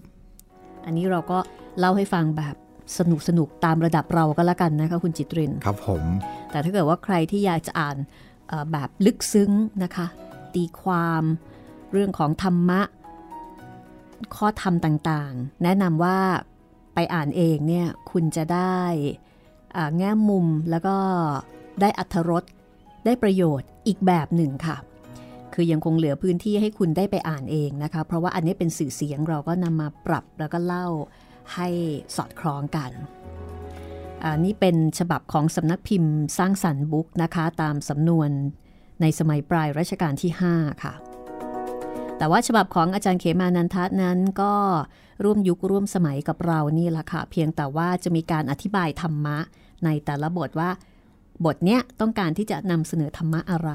อันนี้เราก็เล่าให้ฟังแบบสนุกสนุกๆตามระดับเราก็แล้วกันนะคะคุณจิตริน
ครับผม
แต่ถ้าเกิดว่าใครที่อยากจะอ่านเอ่อแบบลึกซึ้งนะคะ ตีความเรื่องของธรรมะ ข้อธรรมต่างๆ แนะนำว่าไปอ่านเองเนี่ยคุณจะได้อ่าแง่มุมแล้วก็ได้อัธรสได้ประโยชน์อีกแบบหนึ่งค่ะ คือยังคงเหลือพื้นที่ให้คุณได้ไปอ่านเองนะคะ เพราะว่าอันนี้เป็นสื่อเสียงเราก็นำมาปรับแล้วก็เล่าให้สอดคล้องกันอ่านี่เป็นฉบับของสำนักพิมพ์สร้างสรรค์บุ๊กนะคะ ตามสำนวนในสมัยปลายรัชกาลที่ 5 ค่ะ แต่ว่าฉบับของอาจารย์เขมานันทะนั้นก็ร่วมยุคร่วมสมัยกับเรานี่แหละค่ะ เพียงแต่ว่าจะมีการอธิบายธรรมะในแต่ละบทว่า บทเนี้ยต้องการที่จะนำเสนอธรรมะอะไร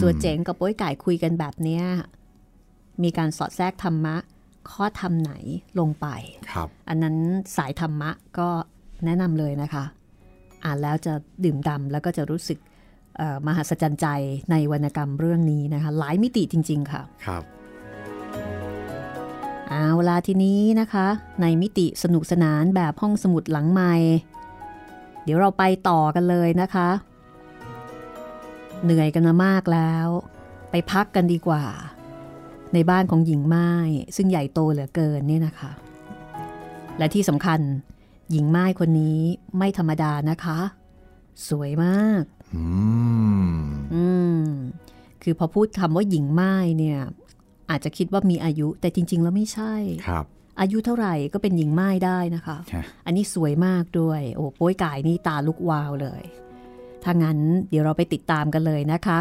ส่วนเจ๋งกับโป้ยไก่คุยกันแบบเนี้ยมีการสอดแทรกธรรมะ ข้อธรรมไหนลงไป
ครับ
อันนั้นสายธรรมะก็แนะนำเลยนะคะ อ่านแล้วจะดื่มดำแล้วก็จะรู้สึกเอ่อมหัศจรรย์ใจในวรรณกรรมเรื่องนี้นะคะ หลายมิติจริง ๆ ค่ะ
ครับ
เอาเวลาทีนี้นะคะ ในมิติสนุกสนานแบบห้องสมุดหลังใหม่ เดี๋ยวเราไปต่อกันเลยนะคะ เหนื่อยกันมามากแล้ว ไปพักกันดีกว่า ในบ้านของหญิงไม้ซึ่งใหญ่โตเหลือเกินเนี่ยนะคะ และที่สำคัญหญิงไม้คนนี้ไม่ธรรมดานะคะ สวยมาก
อืม
อืมคือพอพูดคำว่าหญิงไม้เนี่ย อาจจะคิดว่ามีอายุแต่จริง ๆ แล้วไม่ใช่
ครับ
อายุเท่าไหร่ก็เป็นหญิงไม้ได้นะคะ
ฮะ
อันนี้สวยมากด้วย โอ้โป้ยกายนี่ตาลุกวาวเลย ถ้างั้นเดี๋ยวเราไปติดตามกันเลยนะคะ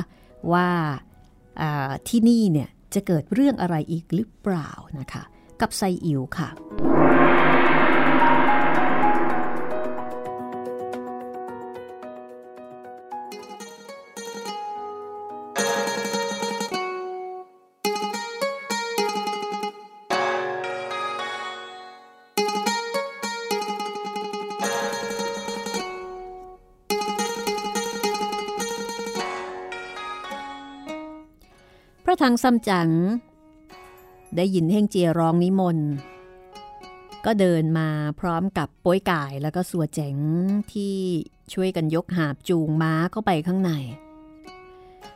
ว่าอ่าที่นี่เนี่ยจะเกิดเรื่องอะไรอีกหรือเปล่านะคะ กับไซอิ๋วค่ะ ทังซัมจั๋งได้ยินเฮงเจียร้องนิมนต์ก็เดินมาพร้อมกับป้ยก่ายแล้วก็สัวเจ๋งที่ช่วยกันยกหาบจูงม้าเข้าไปข้างใน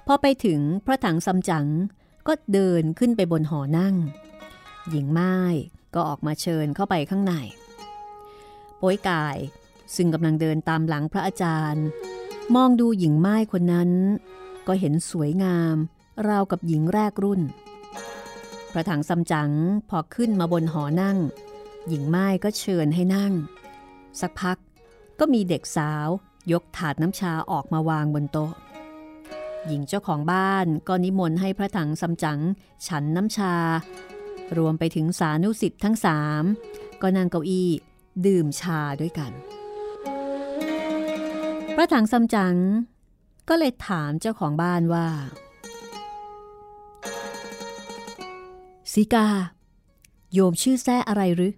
พอไปถึงพระถังซัมจั๋งก็เดินขึ้นไปบนหอนั่ง หญิงไม้ก็ออกมาเชิญเข้าไปข้างในป้ยก่ายซึ่งกำลังเดินตามหลังพระอาจารย์ มองดูหญิงไม้คนนั้น ก็เห็นสวยงาม ราวกับหญิงแรกรุ่น พระถังซัมจั๋งพอขึ้นมาบนหอนั่ง หญิงไม้ก็เชิญให้นั่ง สักพักก็มีเด็กสาวยกถาดน้ำชาออกมาวางบนโต๊ะ หญิงเจ้าของบ้านก็นิมนต์ให้พระถังซัมจั๋งฉันน้ำชา รวมไปถึงสานุสิทธิ์ทั้งสามก็นั่งเก้าอี้ดื่มชาด้วยกัน พระถังซัมจั๋งก็เลยถามเจ้าของบ้านว่า สีกา โยมชื่อแซ่อะไรหรือ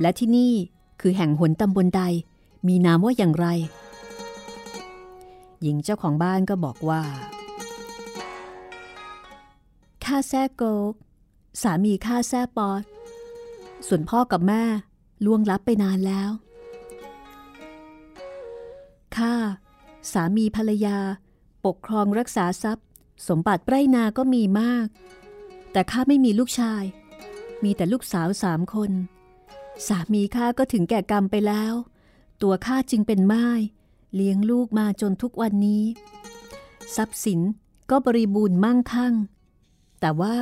และที่นี่คือแห่งหนตำบลใด มีนามว่าอย่างไร หญิงเจ้าของบ้านก็บอกว่าข้าแซ่โกกสามีข้าแซ่ปอด ส่วนพ่อกับแม่ล่วงลับไปนานแล้วข้าสามีภรรยา ปกครองรักษาทรัพย์ สมบัติไรนาก็มีมาก แต่ข้าไม่มีลูกชาย มีแต่ลูกสาวสามคน สามีข้าก็ถึงแก่กรรมไปแล้ว ตัวข้าจึงเป็นไม้เลี้ยงลูกมาจนทุกวันนี้ ทรัพย์สินก็บริบูรณ์มั่งคั่ง แต่ว่า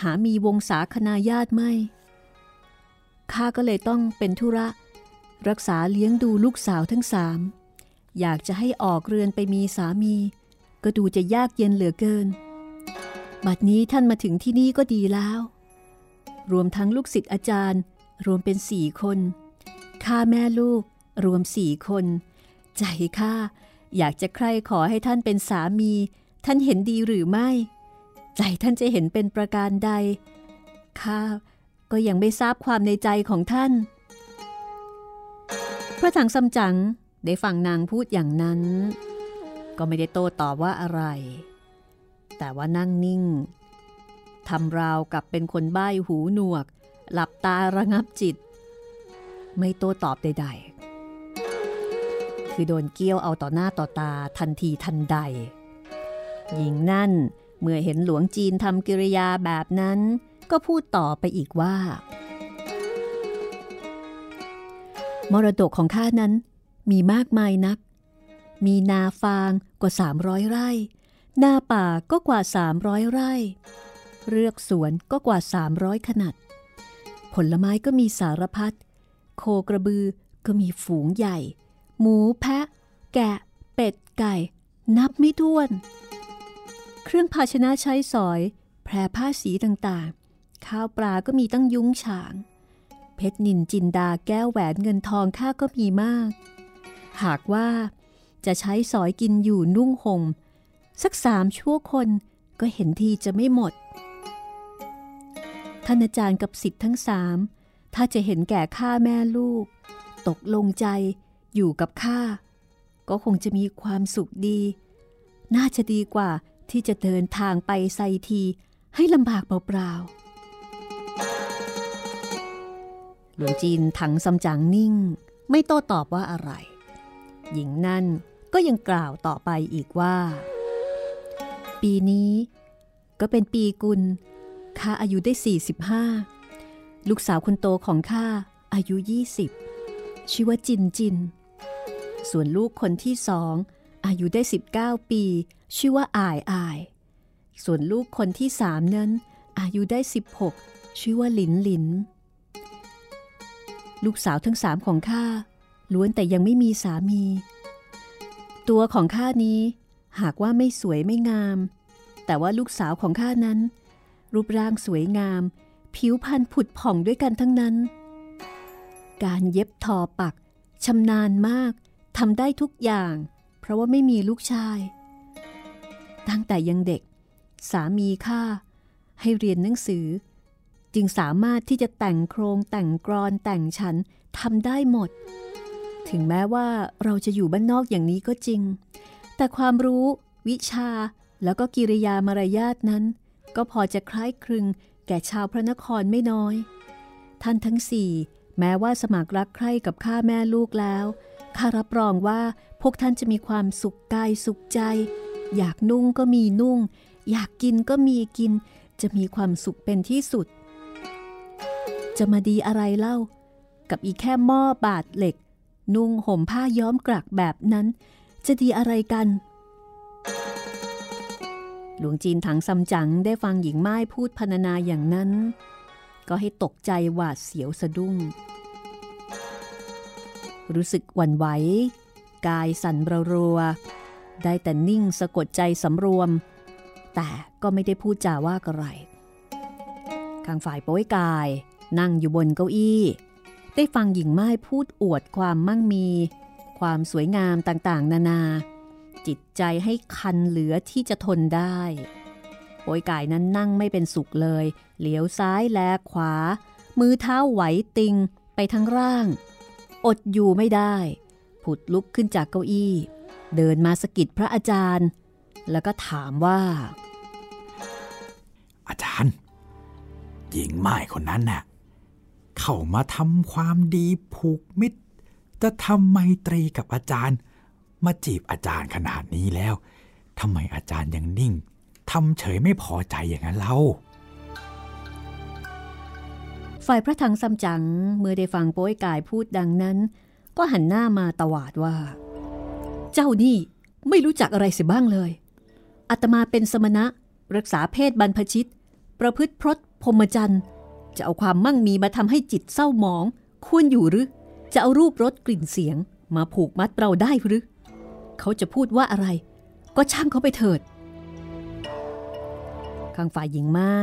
หามีวงศาคณาญาติไม่ ข้าก็เลยต้องเป็นธุระ รักษาเลี้ยงดูลูกสาวทั้งสาม อยากจะให้ออกเรือนไปมีสามี ก็ดูจะยากเย็นเหลือเกิน บัดนี้ท่านมาถึงที่นี่ก็ดีแล้ว รวมทั้งลูกศิษย์อาจารย์ รวมเป็นสี่คนข้าแม่ลูก รวมสี่คน ใจข้าอยากจะใคร่ขอให้ท่านเป็นสามี ท่านเห็นดีหรือไม่ ใจท่านจะเห็นเป็นประการใดข้าก็ยังไม่ทราบความในใจของท่าน พระถังซัมจั๋งได้ฟังนางพูดอย่างนั้น ก็ไม่ได้โต้ตอบว่าอะไร แต่ว่านั่งนิ่งทำราวกับเป็นคนใบ้หูหนวก หลับตาระงับจิต ไม่โต้ตอบใด ๆ คือโดนเกี้ยวเอาต่อหน้าต่อตาทันทีทันใด หญิงนั่นเมื่อเห็นหลวงจีนทำกิริยาแบบนั้น ก็พูดต่อไปอีกว่า มรดกของข้านั้นมีมากมายนัก มีนาฟางกว่า 300 ไร่ นาป่าก็กว่า 300 ไร่ เรือกสวนก็กว่า 300 ขนาด ผลไม้ก็มีสารพัด โคกระบือก็มีฝูงใหญ่ หมูแพะ แกะ เป็ด ไก่ นับไม่ถ้วน เครื่องภาชนะใช้สอย แพรผ้าสีต่างๆ ข้าวปลาก็มีตั้งยุ้งฉาง เพชรนินจินดาแก้วแหวนเงินทองข้าก็มีมาก หากว่าจะใช้สอยกินอยู่นุ่งห่ม สักสามชั่วคนก็เห็นทีจะไม่หมด ท่านอาจารย์กับสิทธิ์ทั้งสามถ้าจะเห็นแก่ข้าแม่ลูก ตกลงใจอยู่กับข้าก็คงจะมีความสุขดี น่าจะดีกว่าที่จะเดินทางไปไซทีให้ลำบากเปล่าๆหลวงจีนถังซัมจั๋งนิ่ง ไม่โต้ตอบว่าอะไร หญิงนั่นก็ยังกล่าวต่อไปอีกว่า ปีนี้ ก็เป็นปีกุลข้าอายุได้ 45 ลูกสาวคนโตของข้าอายุ 20 ชื่อว่าจินจิน ส่วนลูกคนที่สองอายุได้ 19 ปี ชื่อว่าอายอาย ส่วนลูกคนที่สามนั้น อายุได้ 16 ชื่อว่าหลินหลิน ลูกสาวทั้งสามของข้าล้วนแต่ยังไม่มีสามี ตัวของข้านี้หากว่าไม่สวยไม่งาม แต่ว่าลูกสาวของข้านั้น รูปร่างสวยงาม ผิวพรรณผุดผ่องด้วยกันทั้งนั้น การเย็บทอปักชำนาญมากทำได้ทุกอย่าง เพราะว่าไม่มีลูกชาย ตั้งแต่ยังเด็ก สามีข้าให้เรียนหนังสือ จึงสามารถที่จะแต่งโครงแต่งกรอนแต่งฉันทำได้หมด ถึงแม้ว่าเราจะอยู่บ้านนอกอย่างนี้ก็จริง แต่ความรู้ วิชา แล้วก็กิริยามารยาทนั้น ก็พอจะคล้ายคลึงแก่ชาวพระนครไม่น้อย ท่านทั้งสี่แม้ว่าสมัครรักใคร่กับข้าแม่ลูกแล้วข้ารับรองว่าพวกท่านจะมีความสุขกายสุขใจ อยากนุ่งก็มีนุ่ง อยากกินก็มีกิน จะมีความสุขเป็นที่สุด จะมาดีอะไรเล่า กับอีแค่หม้อบาดเหล็ก นุ่งห่มผ้าย้อมกรักแบบนั้น จะดีอะไรกัน หลวงจีนถังซัมจั๋งได้ฟังหญิงไม้พูดพรรณนาอย่างนั้น ก็ให้ตกใจหวาดเสียวสะดุ้ง รู้สึกหวั่นไหว กายสั่นระรัว ได้แต่นิ่งสะกดใจสำรวม แต่ก็ไม่ได้พูดจาว่าอะไรข้างฝ่ายโป้ยกาย นั่งอยู่บนเก้าอี้ ได้ฟังหญิงไม้พูดอวดความมั่งมี ความสวยงามต่างๆ นานา จิตใจให้คันเหลือที่จะทนได้โป้ยกายนั้นนั่งไม่เป็นสุขเลย เหลียวซ้ายแลขวา มือเท้าไหวติงไปทั้งร่าง อดอยู่ไม่ได้ ผุดลุกขึ้นจากเก้าอี้ เดินมาสกิดพระอาจารย์ แล้วก็ถามว่า
อาจารย์ หญิงไม้คนนั้นน่ะ เข้ามาทำความดีผูกมิตร จะทำไมตรีกับอาจารย์ มาจีบอาจารย์ขนาดนี้แล้วทำไมอาจารย์ยังนิ่งทำเฉยไม่พอใจอย่างนั้นเล่า
ฝ่ายพระถังซัมจั๋งเมื่อได้ฟังโป้ยกายพูดดังนั้น ก็หันหน้ามาตวาดว่า เจ้านี่ไม่รู้จักอะไรเสียบ้างเลยอาตมาเป็นสมณะ รักษาเพศบรรพชิต ประพฤติพรตพรหมจรรย์ จะเอาความมั่งมีมาทำให้จิตเศร้าหมอง ควรอยู่หรือ จะเอารูปรสกลิ่นเสียง มาผูกมัดเราได้หรือ เขาจะพูดว่าอะไร ก็ช่างเขาไปเถิดข้างฝ่ายหญิงไม้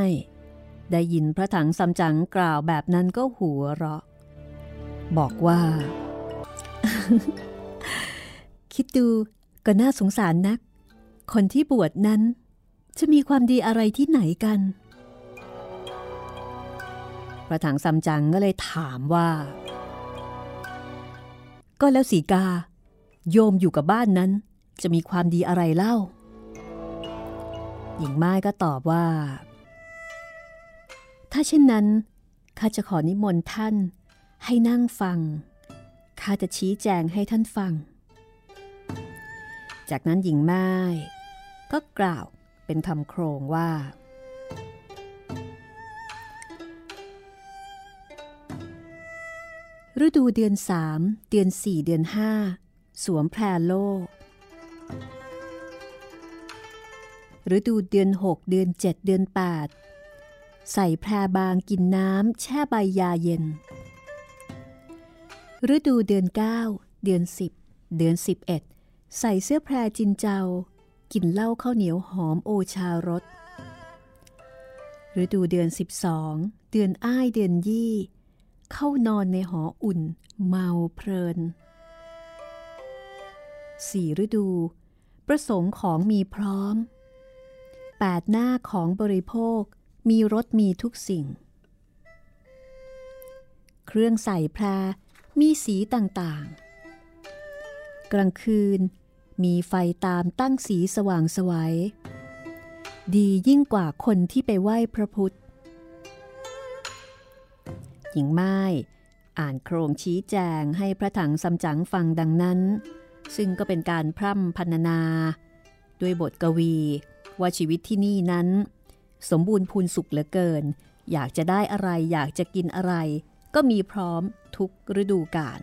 ได้ยินพระถังซัมจั๋งกล่าวแบบนั้นก็หัวเราะ บอกว่า คิดดูก็น่าสงสารนัก คนที่บวชนั้น จะมีความดีอะไรที่ไหนกัน พระถังซัมจั๋งก็เลยถามว่า ก็แล้วสีกา โยมอยู่กับบ้านนั้น จะมีความดีอะไรเล่า หญิงไม้ก็ตอบว่า ถ้าเช่นนั้นข้าจะขอนิมนต์ท่านให้นั่งฟังข้าจะชี้แจงให้ท่านฟัง จากนั้นหญิงไม้ก็กล่าวเป็นคำโครงว่า ฤดูเดือนสามเดือนสี่เดือนห้า สวมแพรโลกฤดูเดือนหกเดือนเจ็ดเดือนแปดใส่แพรบางกินน้ำแช่ใบยาเย็น ฤดูเดือนเก้าเดือนสิบเดือนสิบเอ็ดใส่เสื้อแพรจินเจ้ากินเหล้าข้าวเหนียวหอมโอชารสฤดูเดือนสิบสองเดือนอ้ายเดือนยี่ เข้านอนในหออุ่น เมาเพลิน สี่ฤดู ประสงค์ของมีพร้อมแปดหน้าของบริโภคมีรถมีทุกสิ่ง เครื่องใส่แพรมีสีต่างๆ กลางคืนมีไฟตามตั้งสีสว่างสวัย ดียิ่งกว่าคนที่ไปไหว้พระพุทธ หญิงไม้อ่านโครงชี้แจงให้พระถังซัมจั๋งฟังดังนั้น ซึ่งก็เป็นการพร่ำพรรณนา ด้วยบทกวี ว่าชีวิตที่นี่นั้น สมบูรณ์พูนสุขเหลือเกิน อยากจะได้อะไรอยากจะกินอะไร ก็มีพร้อมทุกฤดูกาล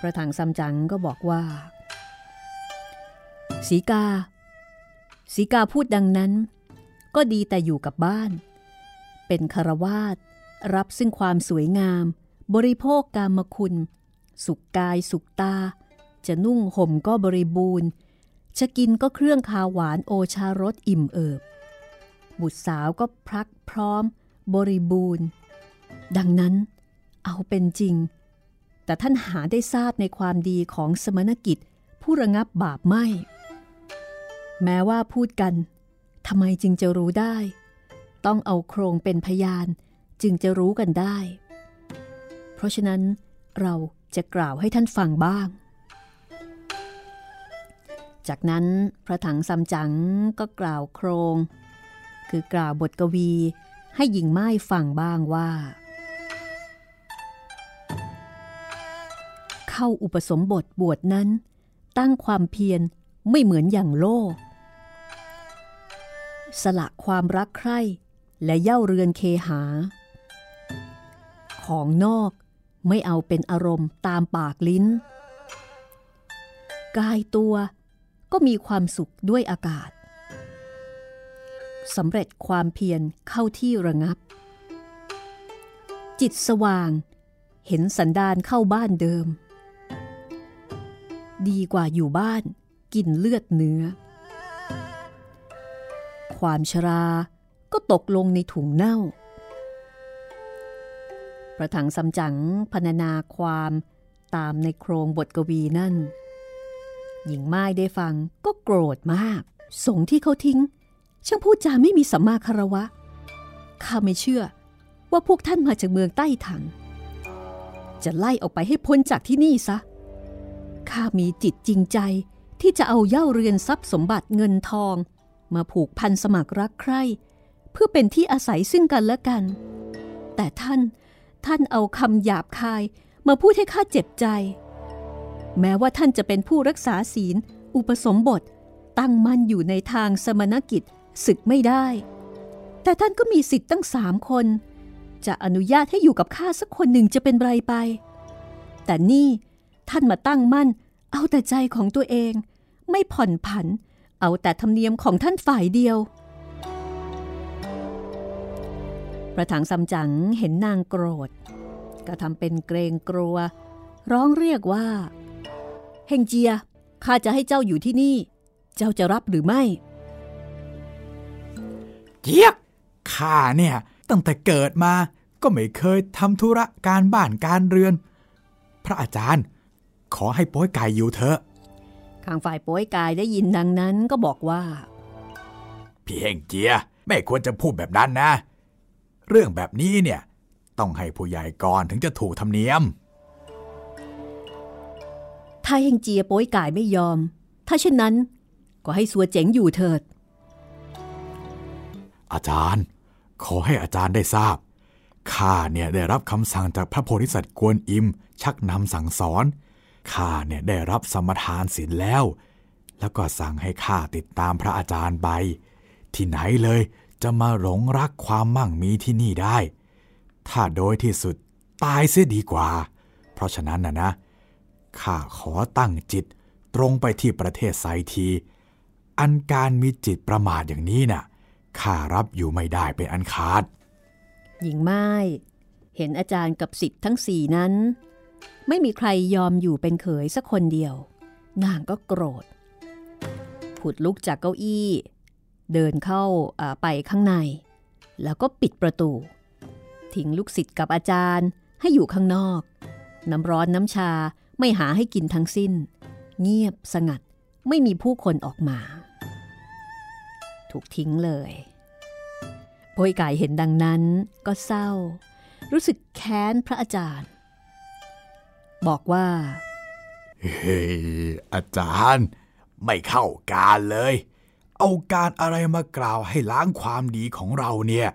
พระถังซัมจั๋งก็บอกว่า สีกา สีกาพูดดังนั้น ก็ดีแต่อยู่กับบ้าน เป็นคารวาสรับซึ่งความสวยงาม บริโภคกามคุณ สุขกายสุขตา จะนุ่งห่มก็บริบูรณ์ จะกินก็เครื่องคาหวานโอชารสอิ่มเอิบ บุตรสาวก็พรักพร้อม บริบูรณ์ ดังนั้นเอาเป็นจริง แต่ท่านหาได้ทราบในความดีของสมณกิจผู้ระงับบาปไม่ แม้ว่าพูดกันทำไมจึงจะรู้ได้ ต้องเอาโครงเป็นพยานจึงจะรู้กันได้ เพราะฉะนั้นเรา จะกล่าวให้ท่านฟังบ้าง จากนั้นพระถังซัมจั๋งก็กล่าวโครง คือกล่าวบทกวีให้หญิงไม้ฟังบ้างว่า เข้าอุปสมบทบวชนั้น ตั้งความเพียรไม่เหมือนอย่างโลก สละความรักใคร่และเย่าเรือนเคหา ของนอก ไม่เอาเป็นอารมณ์ตามปากลิ้น กายตัวก็มีความสุขด้วยอากาศสำเร็จความเพียรเข้าที่ระงับ จิตสว่าง เห็นสันดานเข้าบ้านเดิม ดีกว่าอยู่บ้านกินเลือดเนื้อ ความชราก็ตกลงในถุงเน่า ประถังสำจังพรรณนาความตามในโครงบทกวีนั่น หญิงไม้ได้ฟังก็โกรธมาก สงที่เขาทิ้ง ช่างพูดจาไม่มีสัมมาคารวะ ข้าไม่เชื่อว่าพวกท่านมาจากเมืองใต้ถัง จะไล่ออกไปให้พ้นจากที่นี่ซะ ข้ามีจิตจริงใจที่จะเอาเย่าเรือนทรัพย์สมบัติเงินทอง มาผูกพันสมัครรักใคร่ เพื่อเป็นที่อาศัยซึ่งกันและกัน แต่ท่าน ท่านเอาคำหยาบคายมาพูดให้ข้าเจ็บใจ แม้ว่าท่านจะเป็นผู้รักษาศีล อุปสมบท ตั้งมั่นอยู่ในทางสมณกิจศึกไม่ได้ แต่ท่านก็มีสิทธิ์ตั้งสามคน จะอนุญาตให้อยู่กับข้าสักคนหนึ่งจะเป็นไรไป แต่นี่ท่านมาตั้งมั่น เอาแต่ใจของตัวเอง ไม่ผ่อนผัน เอาแต่ธรรมเนียมของท่านฝ่ายเดียว ระถังซัมจั๋งเห็นนางโกรธ ก็ทำเป็นเกรงกลัว ร้องเรียกว่า เฮงเจีย ข้าจะให้เจ้าอยู่ที่นี่ เจ้าจะรับหรือไม่
เจี๊ยบ ข้าเนี่ย ตั้งแต่เกิดมาก็ไม่เคยทำธุระการบ้านการเรือน พระอาจารย์ ขอให้โป้ยไก่อยู่เถอะ
ข้างฝ่ายโป้ยกายได้ยินดังนั้นก็บอกว่า
พี่เฮงเจีย ไม่ควรจะพูดแบบนั้นนะ เรื่องแบบนี้เนี่ยต้องให้ผู้ใหญ่ก่อนถึงจะถูกธรรมเนียม
ถ้าเฮงเจียโป้ยกายไม่ยอม ถ้าเช่นนั้น ก็ให้สัวเจ๋งอยู่เถิด
อาจารย์ ขอให้อาจารย์ได้ทราบ ข้าเนี่ยได้รับคำสั่งจากพระโพธิสัตว์กวนอิม ชักนำสั่งสอน ข้าเนี่ยได้รับสมทานศีลแล้ว แล้วก็สั่งให้ข้าติดตามพระอาจารย์ไป ที่ไหนเลย จะมาหลงรักความมั่งมีที่นี่ได้ ถ้าโดยที่สุดตายเสียดีกว่า เพราะฉะนั้นนะนะข้าขอตั้งจิตตรงไปที่ประเทศไซที อันการมีจิตประมาทอย่างนี้น่ะข้ารับอยู่ไม่ได้เป็นอันขาด
หญิงไม้เห็นอาจารย์กับสิทธิ์ทั้งสี่นั้น ไม่มีใครยอมอยู่เป็นเขยสักคนเดียว นางก็โกรธผุดลุกจากเก้าอี้ เดินเข้าไปข้างใน แล้วก็ปิดประตู ทิ้งลูกศิษย์กับอาจารย์ให้อยู่ข้างนอก น้ำร้อนน้ำชาไม่หาให้กินทั้งสิ้น เงียบสงัดไม่มีผู้คนออกมา ถูกทิ้งเลยโพยไก่เห็นดังนั้นก็เศร้า รู้สึกแค้นพระอาจารย์ บอกว่า
เฮ้ยอาจารย์ ไม่เข้าการเลย เอาการอะไรมากล่าวให้ล้างความดีของเราเนี่ย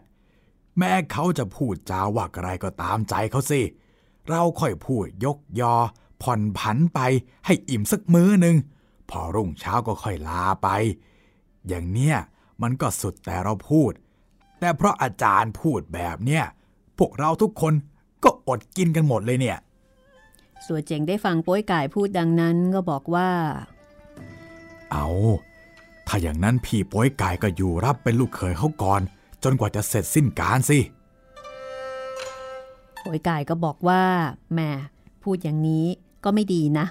แม้เขาจะพูดจาว่าอะไรก็ตามใจเขาสิ เราค่อยพูดยกยอ ผ่อนผันไปให้อิ่มสักมื้อหนึ่งพอรุ่งเช้าก็ค่อยลาไป อย่างเนี้ยมันก็สุดแต่เราพูด แต่เพราะอาจารย์พูดแบบเนี้ยพวกเราทุกคนก็อดกินกันหมดเลยเนี่ย
สัวเจ๋งได้ฟังโป้ยก่ายพูดดังนั้นก็บอกว่า
เอา ถ้าอย่างนั้นพี่โป้ยกายก็อยู่รับเป็นลูกเขยเขาก่อน จนกว่าจะเสร็จสิ้นการสิ
โป้ยก่ายก็บอกว่าแหม่พูดอย่างนี้ก็ไม่ดีนะ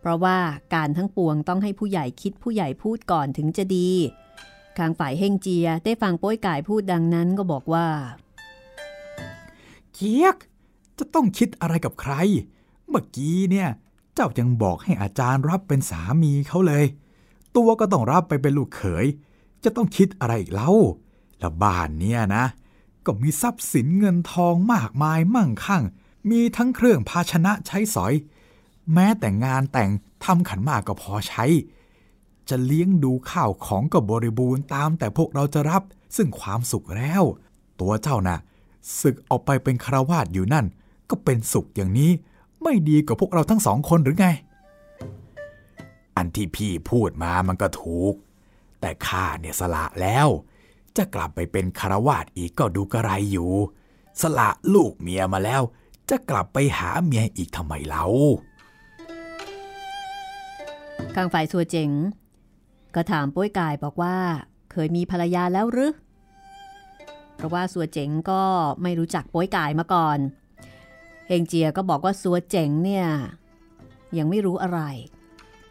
เพราะว่าการทั้งปวงต้องให้ผู้ใหญ่คิดผู้ใหญ่พูดก่อนถึงจะดีทางฝ่ายเฮงเจียได้ฟังโป้ยก่ายพูดดังนั้นก็บอกว่า
เกียก จะต้องคิดอะไรกับใคร เมื่อกี้เนี่ย เจ้ายังบอกให้อาจารย์รับเป็นสามีเขาเลย ตัวก็ต้องรับไปเป็นลูกเขย จะต้องคิดอะไรอีกเล่าแล้วบ้านเนี่ยนะ ก็มีทรัพย์สินเงินทองมากมายมั่งคั่ง มีทั้งเครื่องภาชนะใช้สอย แม้แต่งานแต่งทำขันมากก็พอใช้ จะเลี้ยงดูข้าวของก็บริบูรณ์ตามแต่พวกเราจะรับซึ่งความสุขแล้ว ตัวเจ้าน่ะศึกออกไปเป็นคารวาสอยู่นั่น ก็เป็นสุขอย่างนี้ ไม่ดีกว่าพวกเราทั้งสองคนหรือไง อันที่พี่พูดมามันก็ถูก แต่ข้าเนี่ยสละแล้ว จะกลับไปเป็นคารวาสอีกก็ดูกระไรอยู่ สละลูกเมียมาแล้ว จะกลับไปหาเมียอีกทำไมเล่า
ข้างฝ่ายสัวเจ๋ง ก็ถามป้ยกายบอกว่า เคยมีภรรยาแล้วหรือเพราะว่าสัวเจ๋งก็ไม่รู้จักป้ยกายมาก่อนเฮงเจียก็บอกว่าสัวเจ๋งเนี่ยยังไม่รู้อะไร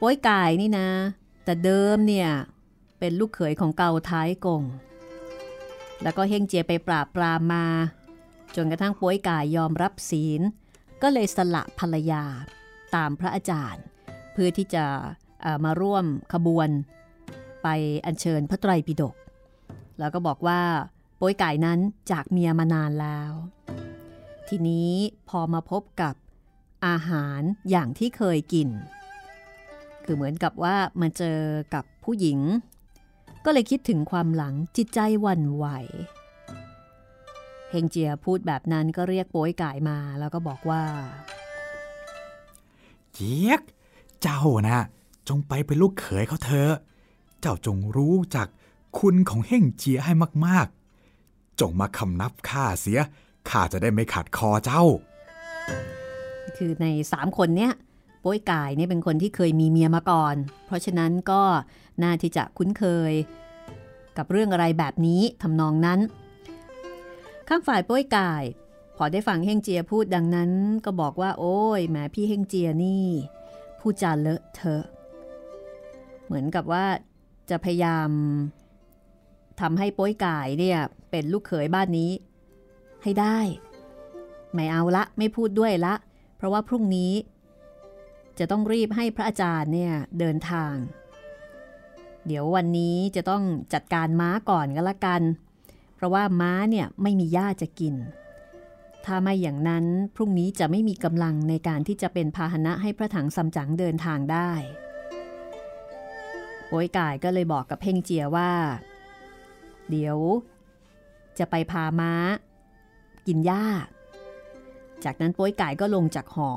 ป้ยกายนี่นะ แต่เดิมเนี่ย เป็นลูกเขยของเกาท้ายกง แล้วก็เฮงเจียไปปราบปรามมา จนกระทั่งป้ยกายยอมรับศีล ก็เลยสละภรรยาตามพระอาจารย์ เพื่อที่จะมาร่วมขบวน ไปอัญเชิญพระไตรปิฎกแล้วก็บอกว่าป้ยไก่นั้นจากเมียมานานแล้ว ทีนี้พอมาพบกับอาหารอย่างที่เคยกิน คือเหมือนกับว่ามาเจอกับผู้หญิง ก็เลยคิดถึงความหลังจิตใจหวั่นไหวเฮงเจียพูดแบบนั้นก็เรียกโป้ยไก่มาแล้วก็บอกว่า
เกียก เจ้านะจงไปเป็นลูกเขยเขาเถอะเจ้าจงรู้จักคุณของเฮ่งเจียให้มากๆ จงมาคำนับข้าเสียข้าจะได้ไม่ขัดคอเจ้า
คือใน3คนเนี้ย โป้ยกายเนี่ยเป็นคนที่เคยมีเมียมาก่อน เพราะฉะนั้นก็น่าที่จะคุ้นเคย กับเรื่องอะไรแบบนี้ทำนองนั้น ข้างฝ่ายโป้ยกาย พอได้ฟังเฮงเจียพูดดังนั้น ก็บอกว่า โอ้ยแหมพี่เฮงเจียนี่พูดจาเลอะเทอะ เหมือนกับว่าจะพยายามทำให้โป้ยกายเนี่ยเป็นลูกเขยบ้านนี้ ให้ได้ ไม่เอาละไม่พูดด้วยละ เพราะว่าพรุ่งนี้ จะต้องรีบให้พระอาจารย์เนี่ยเดินทาง เดี๋ยววันนี้จะต้องจัดการม้าก่อนก็แล้วกัน เพราะว่าม้าเนี่ยไม่มีหญ้าจะกิน ถ้าไม่อย่างนั้นพรุ่งนี้จะไม่มีกำลังในการที่จะเป็นพาหนะให้พระถังซัมจั๋งเดินทางได้โป้ยกายก็เลยบอกกับเพ่งเจียว่า เดี๋ยว จะไปพาม้า กินหญ้า จากนั้นโป้ยกายก็ลงจากหอ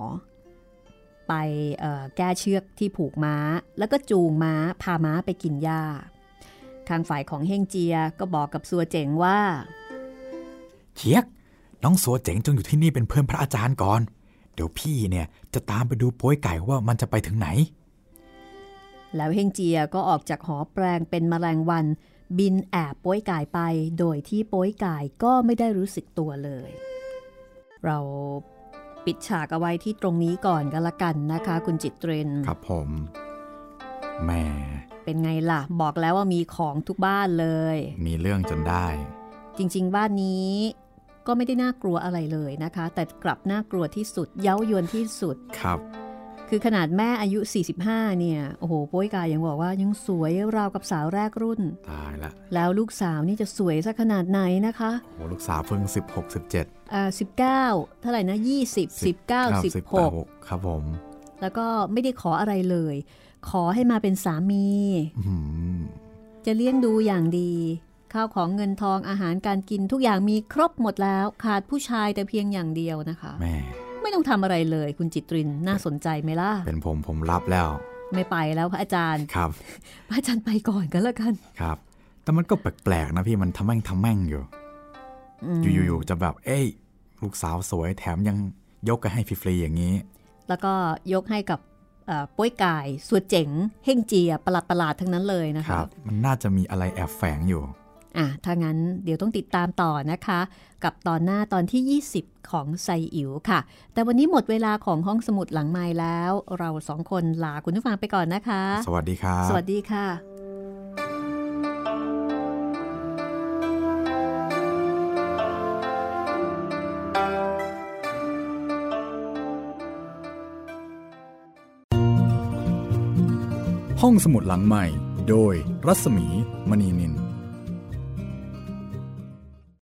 ไปเอ่อแก้เชือกที่ผูกม้า แล้วก็จูงม้าพาม้าไปกินหญ้า ทางฝ่ายของเฮงเจียก็บอกกับซัวเจ๋งว่า
เกียก น้องสัวเจ๋งจงอยู่ที่นี่เป็นเพื่อนพระอาจารย์ก่อน เดี๋ยวพี่เนี่ยจะตามไปดูโป้ยไก่ว่ามันจะไปถึงไหน
แล้วเฮงเจียก็ออกจากหอแปลงเป็นแมลงวัน บินแอบโป้ยกายไป โดยที่โป้ยกายก็ไม่ได้รู้สึกตัวเลย เรา ปิดฉากเอาไว้ที่ตรงนี้ก่อนก็แล้วกันนะคะ คุณจิตเรน
ครับผมแหม่
เป็นไงล่ะ บอกแล้วว่ามีของทุกบ้านเลย
มีเรื่องจนได้
จริง ๆ บ้านนี้ก็ไม่ได้น่ากลัวอะไรเลยนะคะ แต่กลับน่ากลัวที่สุด เย้ายวนที่สุด
ครับ
คือขนาดแม่อายุ 45 เนี่ย โอ้โหโป้ยกายยังบอกว่ายังสวยราวกับสาวแรกรุ่น
ตายละ
แล้วลูกสาวนี่จะสวยสักขนาดไหนนะคะ
โหลูกสาวเพิ่ง 16 17
อ่า19 เท่าไหร่นะ 20 19 16
ครับผม
แล้วก็ไม่ได้ขออะไรเลย ขอให้มาเป็นสามี
อื้อหือ
จะเลี้ยงดูอย่างดีข้าวของเงินทองอาหารการกินทุกอย่างมีครบหมดแล้ว ขาดผู้ชายแต่เพียงอย่างเดียวนะคะ
แม่
ไม่ต้องทำอะไรเลย คุณจิตรินน่าสนใจไหมล่ะ
เป็นผมผมรับแล้ว
ไม่ไปแล้วพระอาจารย์
ครับ
พระอาจารย์ไปก่อนก็แล้วกัน
ครับ แต่มันก็แปลกๆนะพี่มันทำแม่งทำแม่งอยู่อยู่ๆจะแบบ เอ้ยลูกสาวสวยแถมยังยกกันให้ฟรีๆอย่างนี้
แล้วก็ยกให้กับเอ่อป้วยกายสุดเจ๋ง เฮ่งเจียประหลาดประหลาดๆทั้งนั้นเลยนะ
ค
คะ
รับมันน่าจะมีอะไรแอบแฝงอยู่
อะถ้างั้นเดี๋ยวต้องติดตามต่อนะคะ กับตอนหน้าตอนที่ 20 ของไซอิ๋วค่ะ แต่วันนี้หมดเวลาของห้องสมุดหลังไม้แล้ว เราสองคนลาคุณผู้ฟังไปก่อนนะคะ
สวัสดีครับ
สวัสดีค่ะ
ห้องสมุดหลังใหม่ โดยรัศมีมณีนิน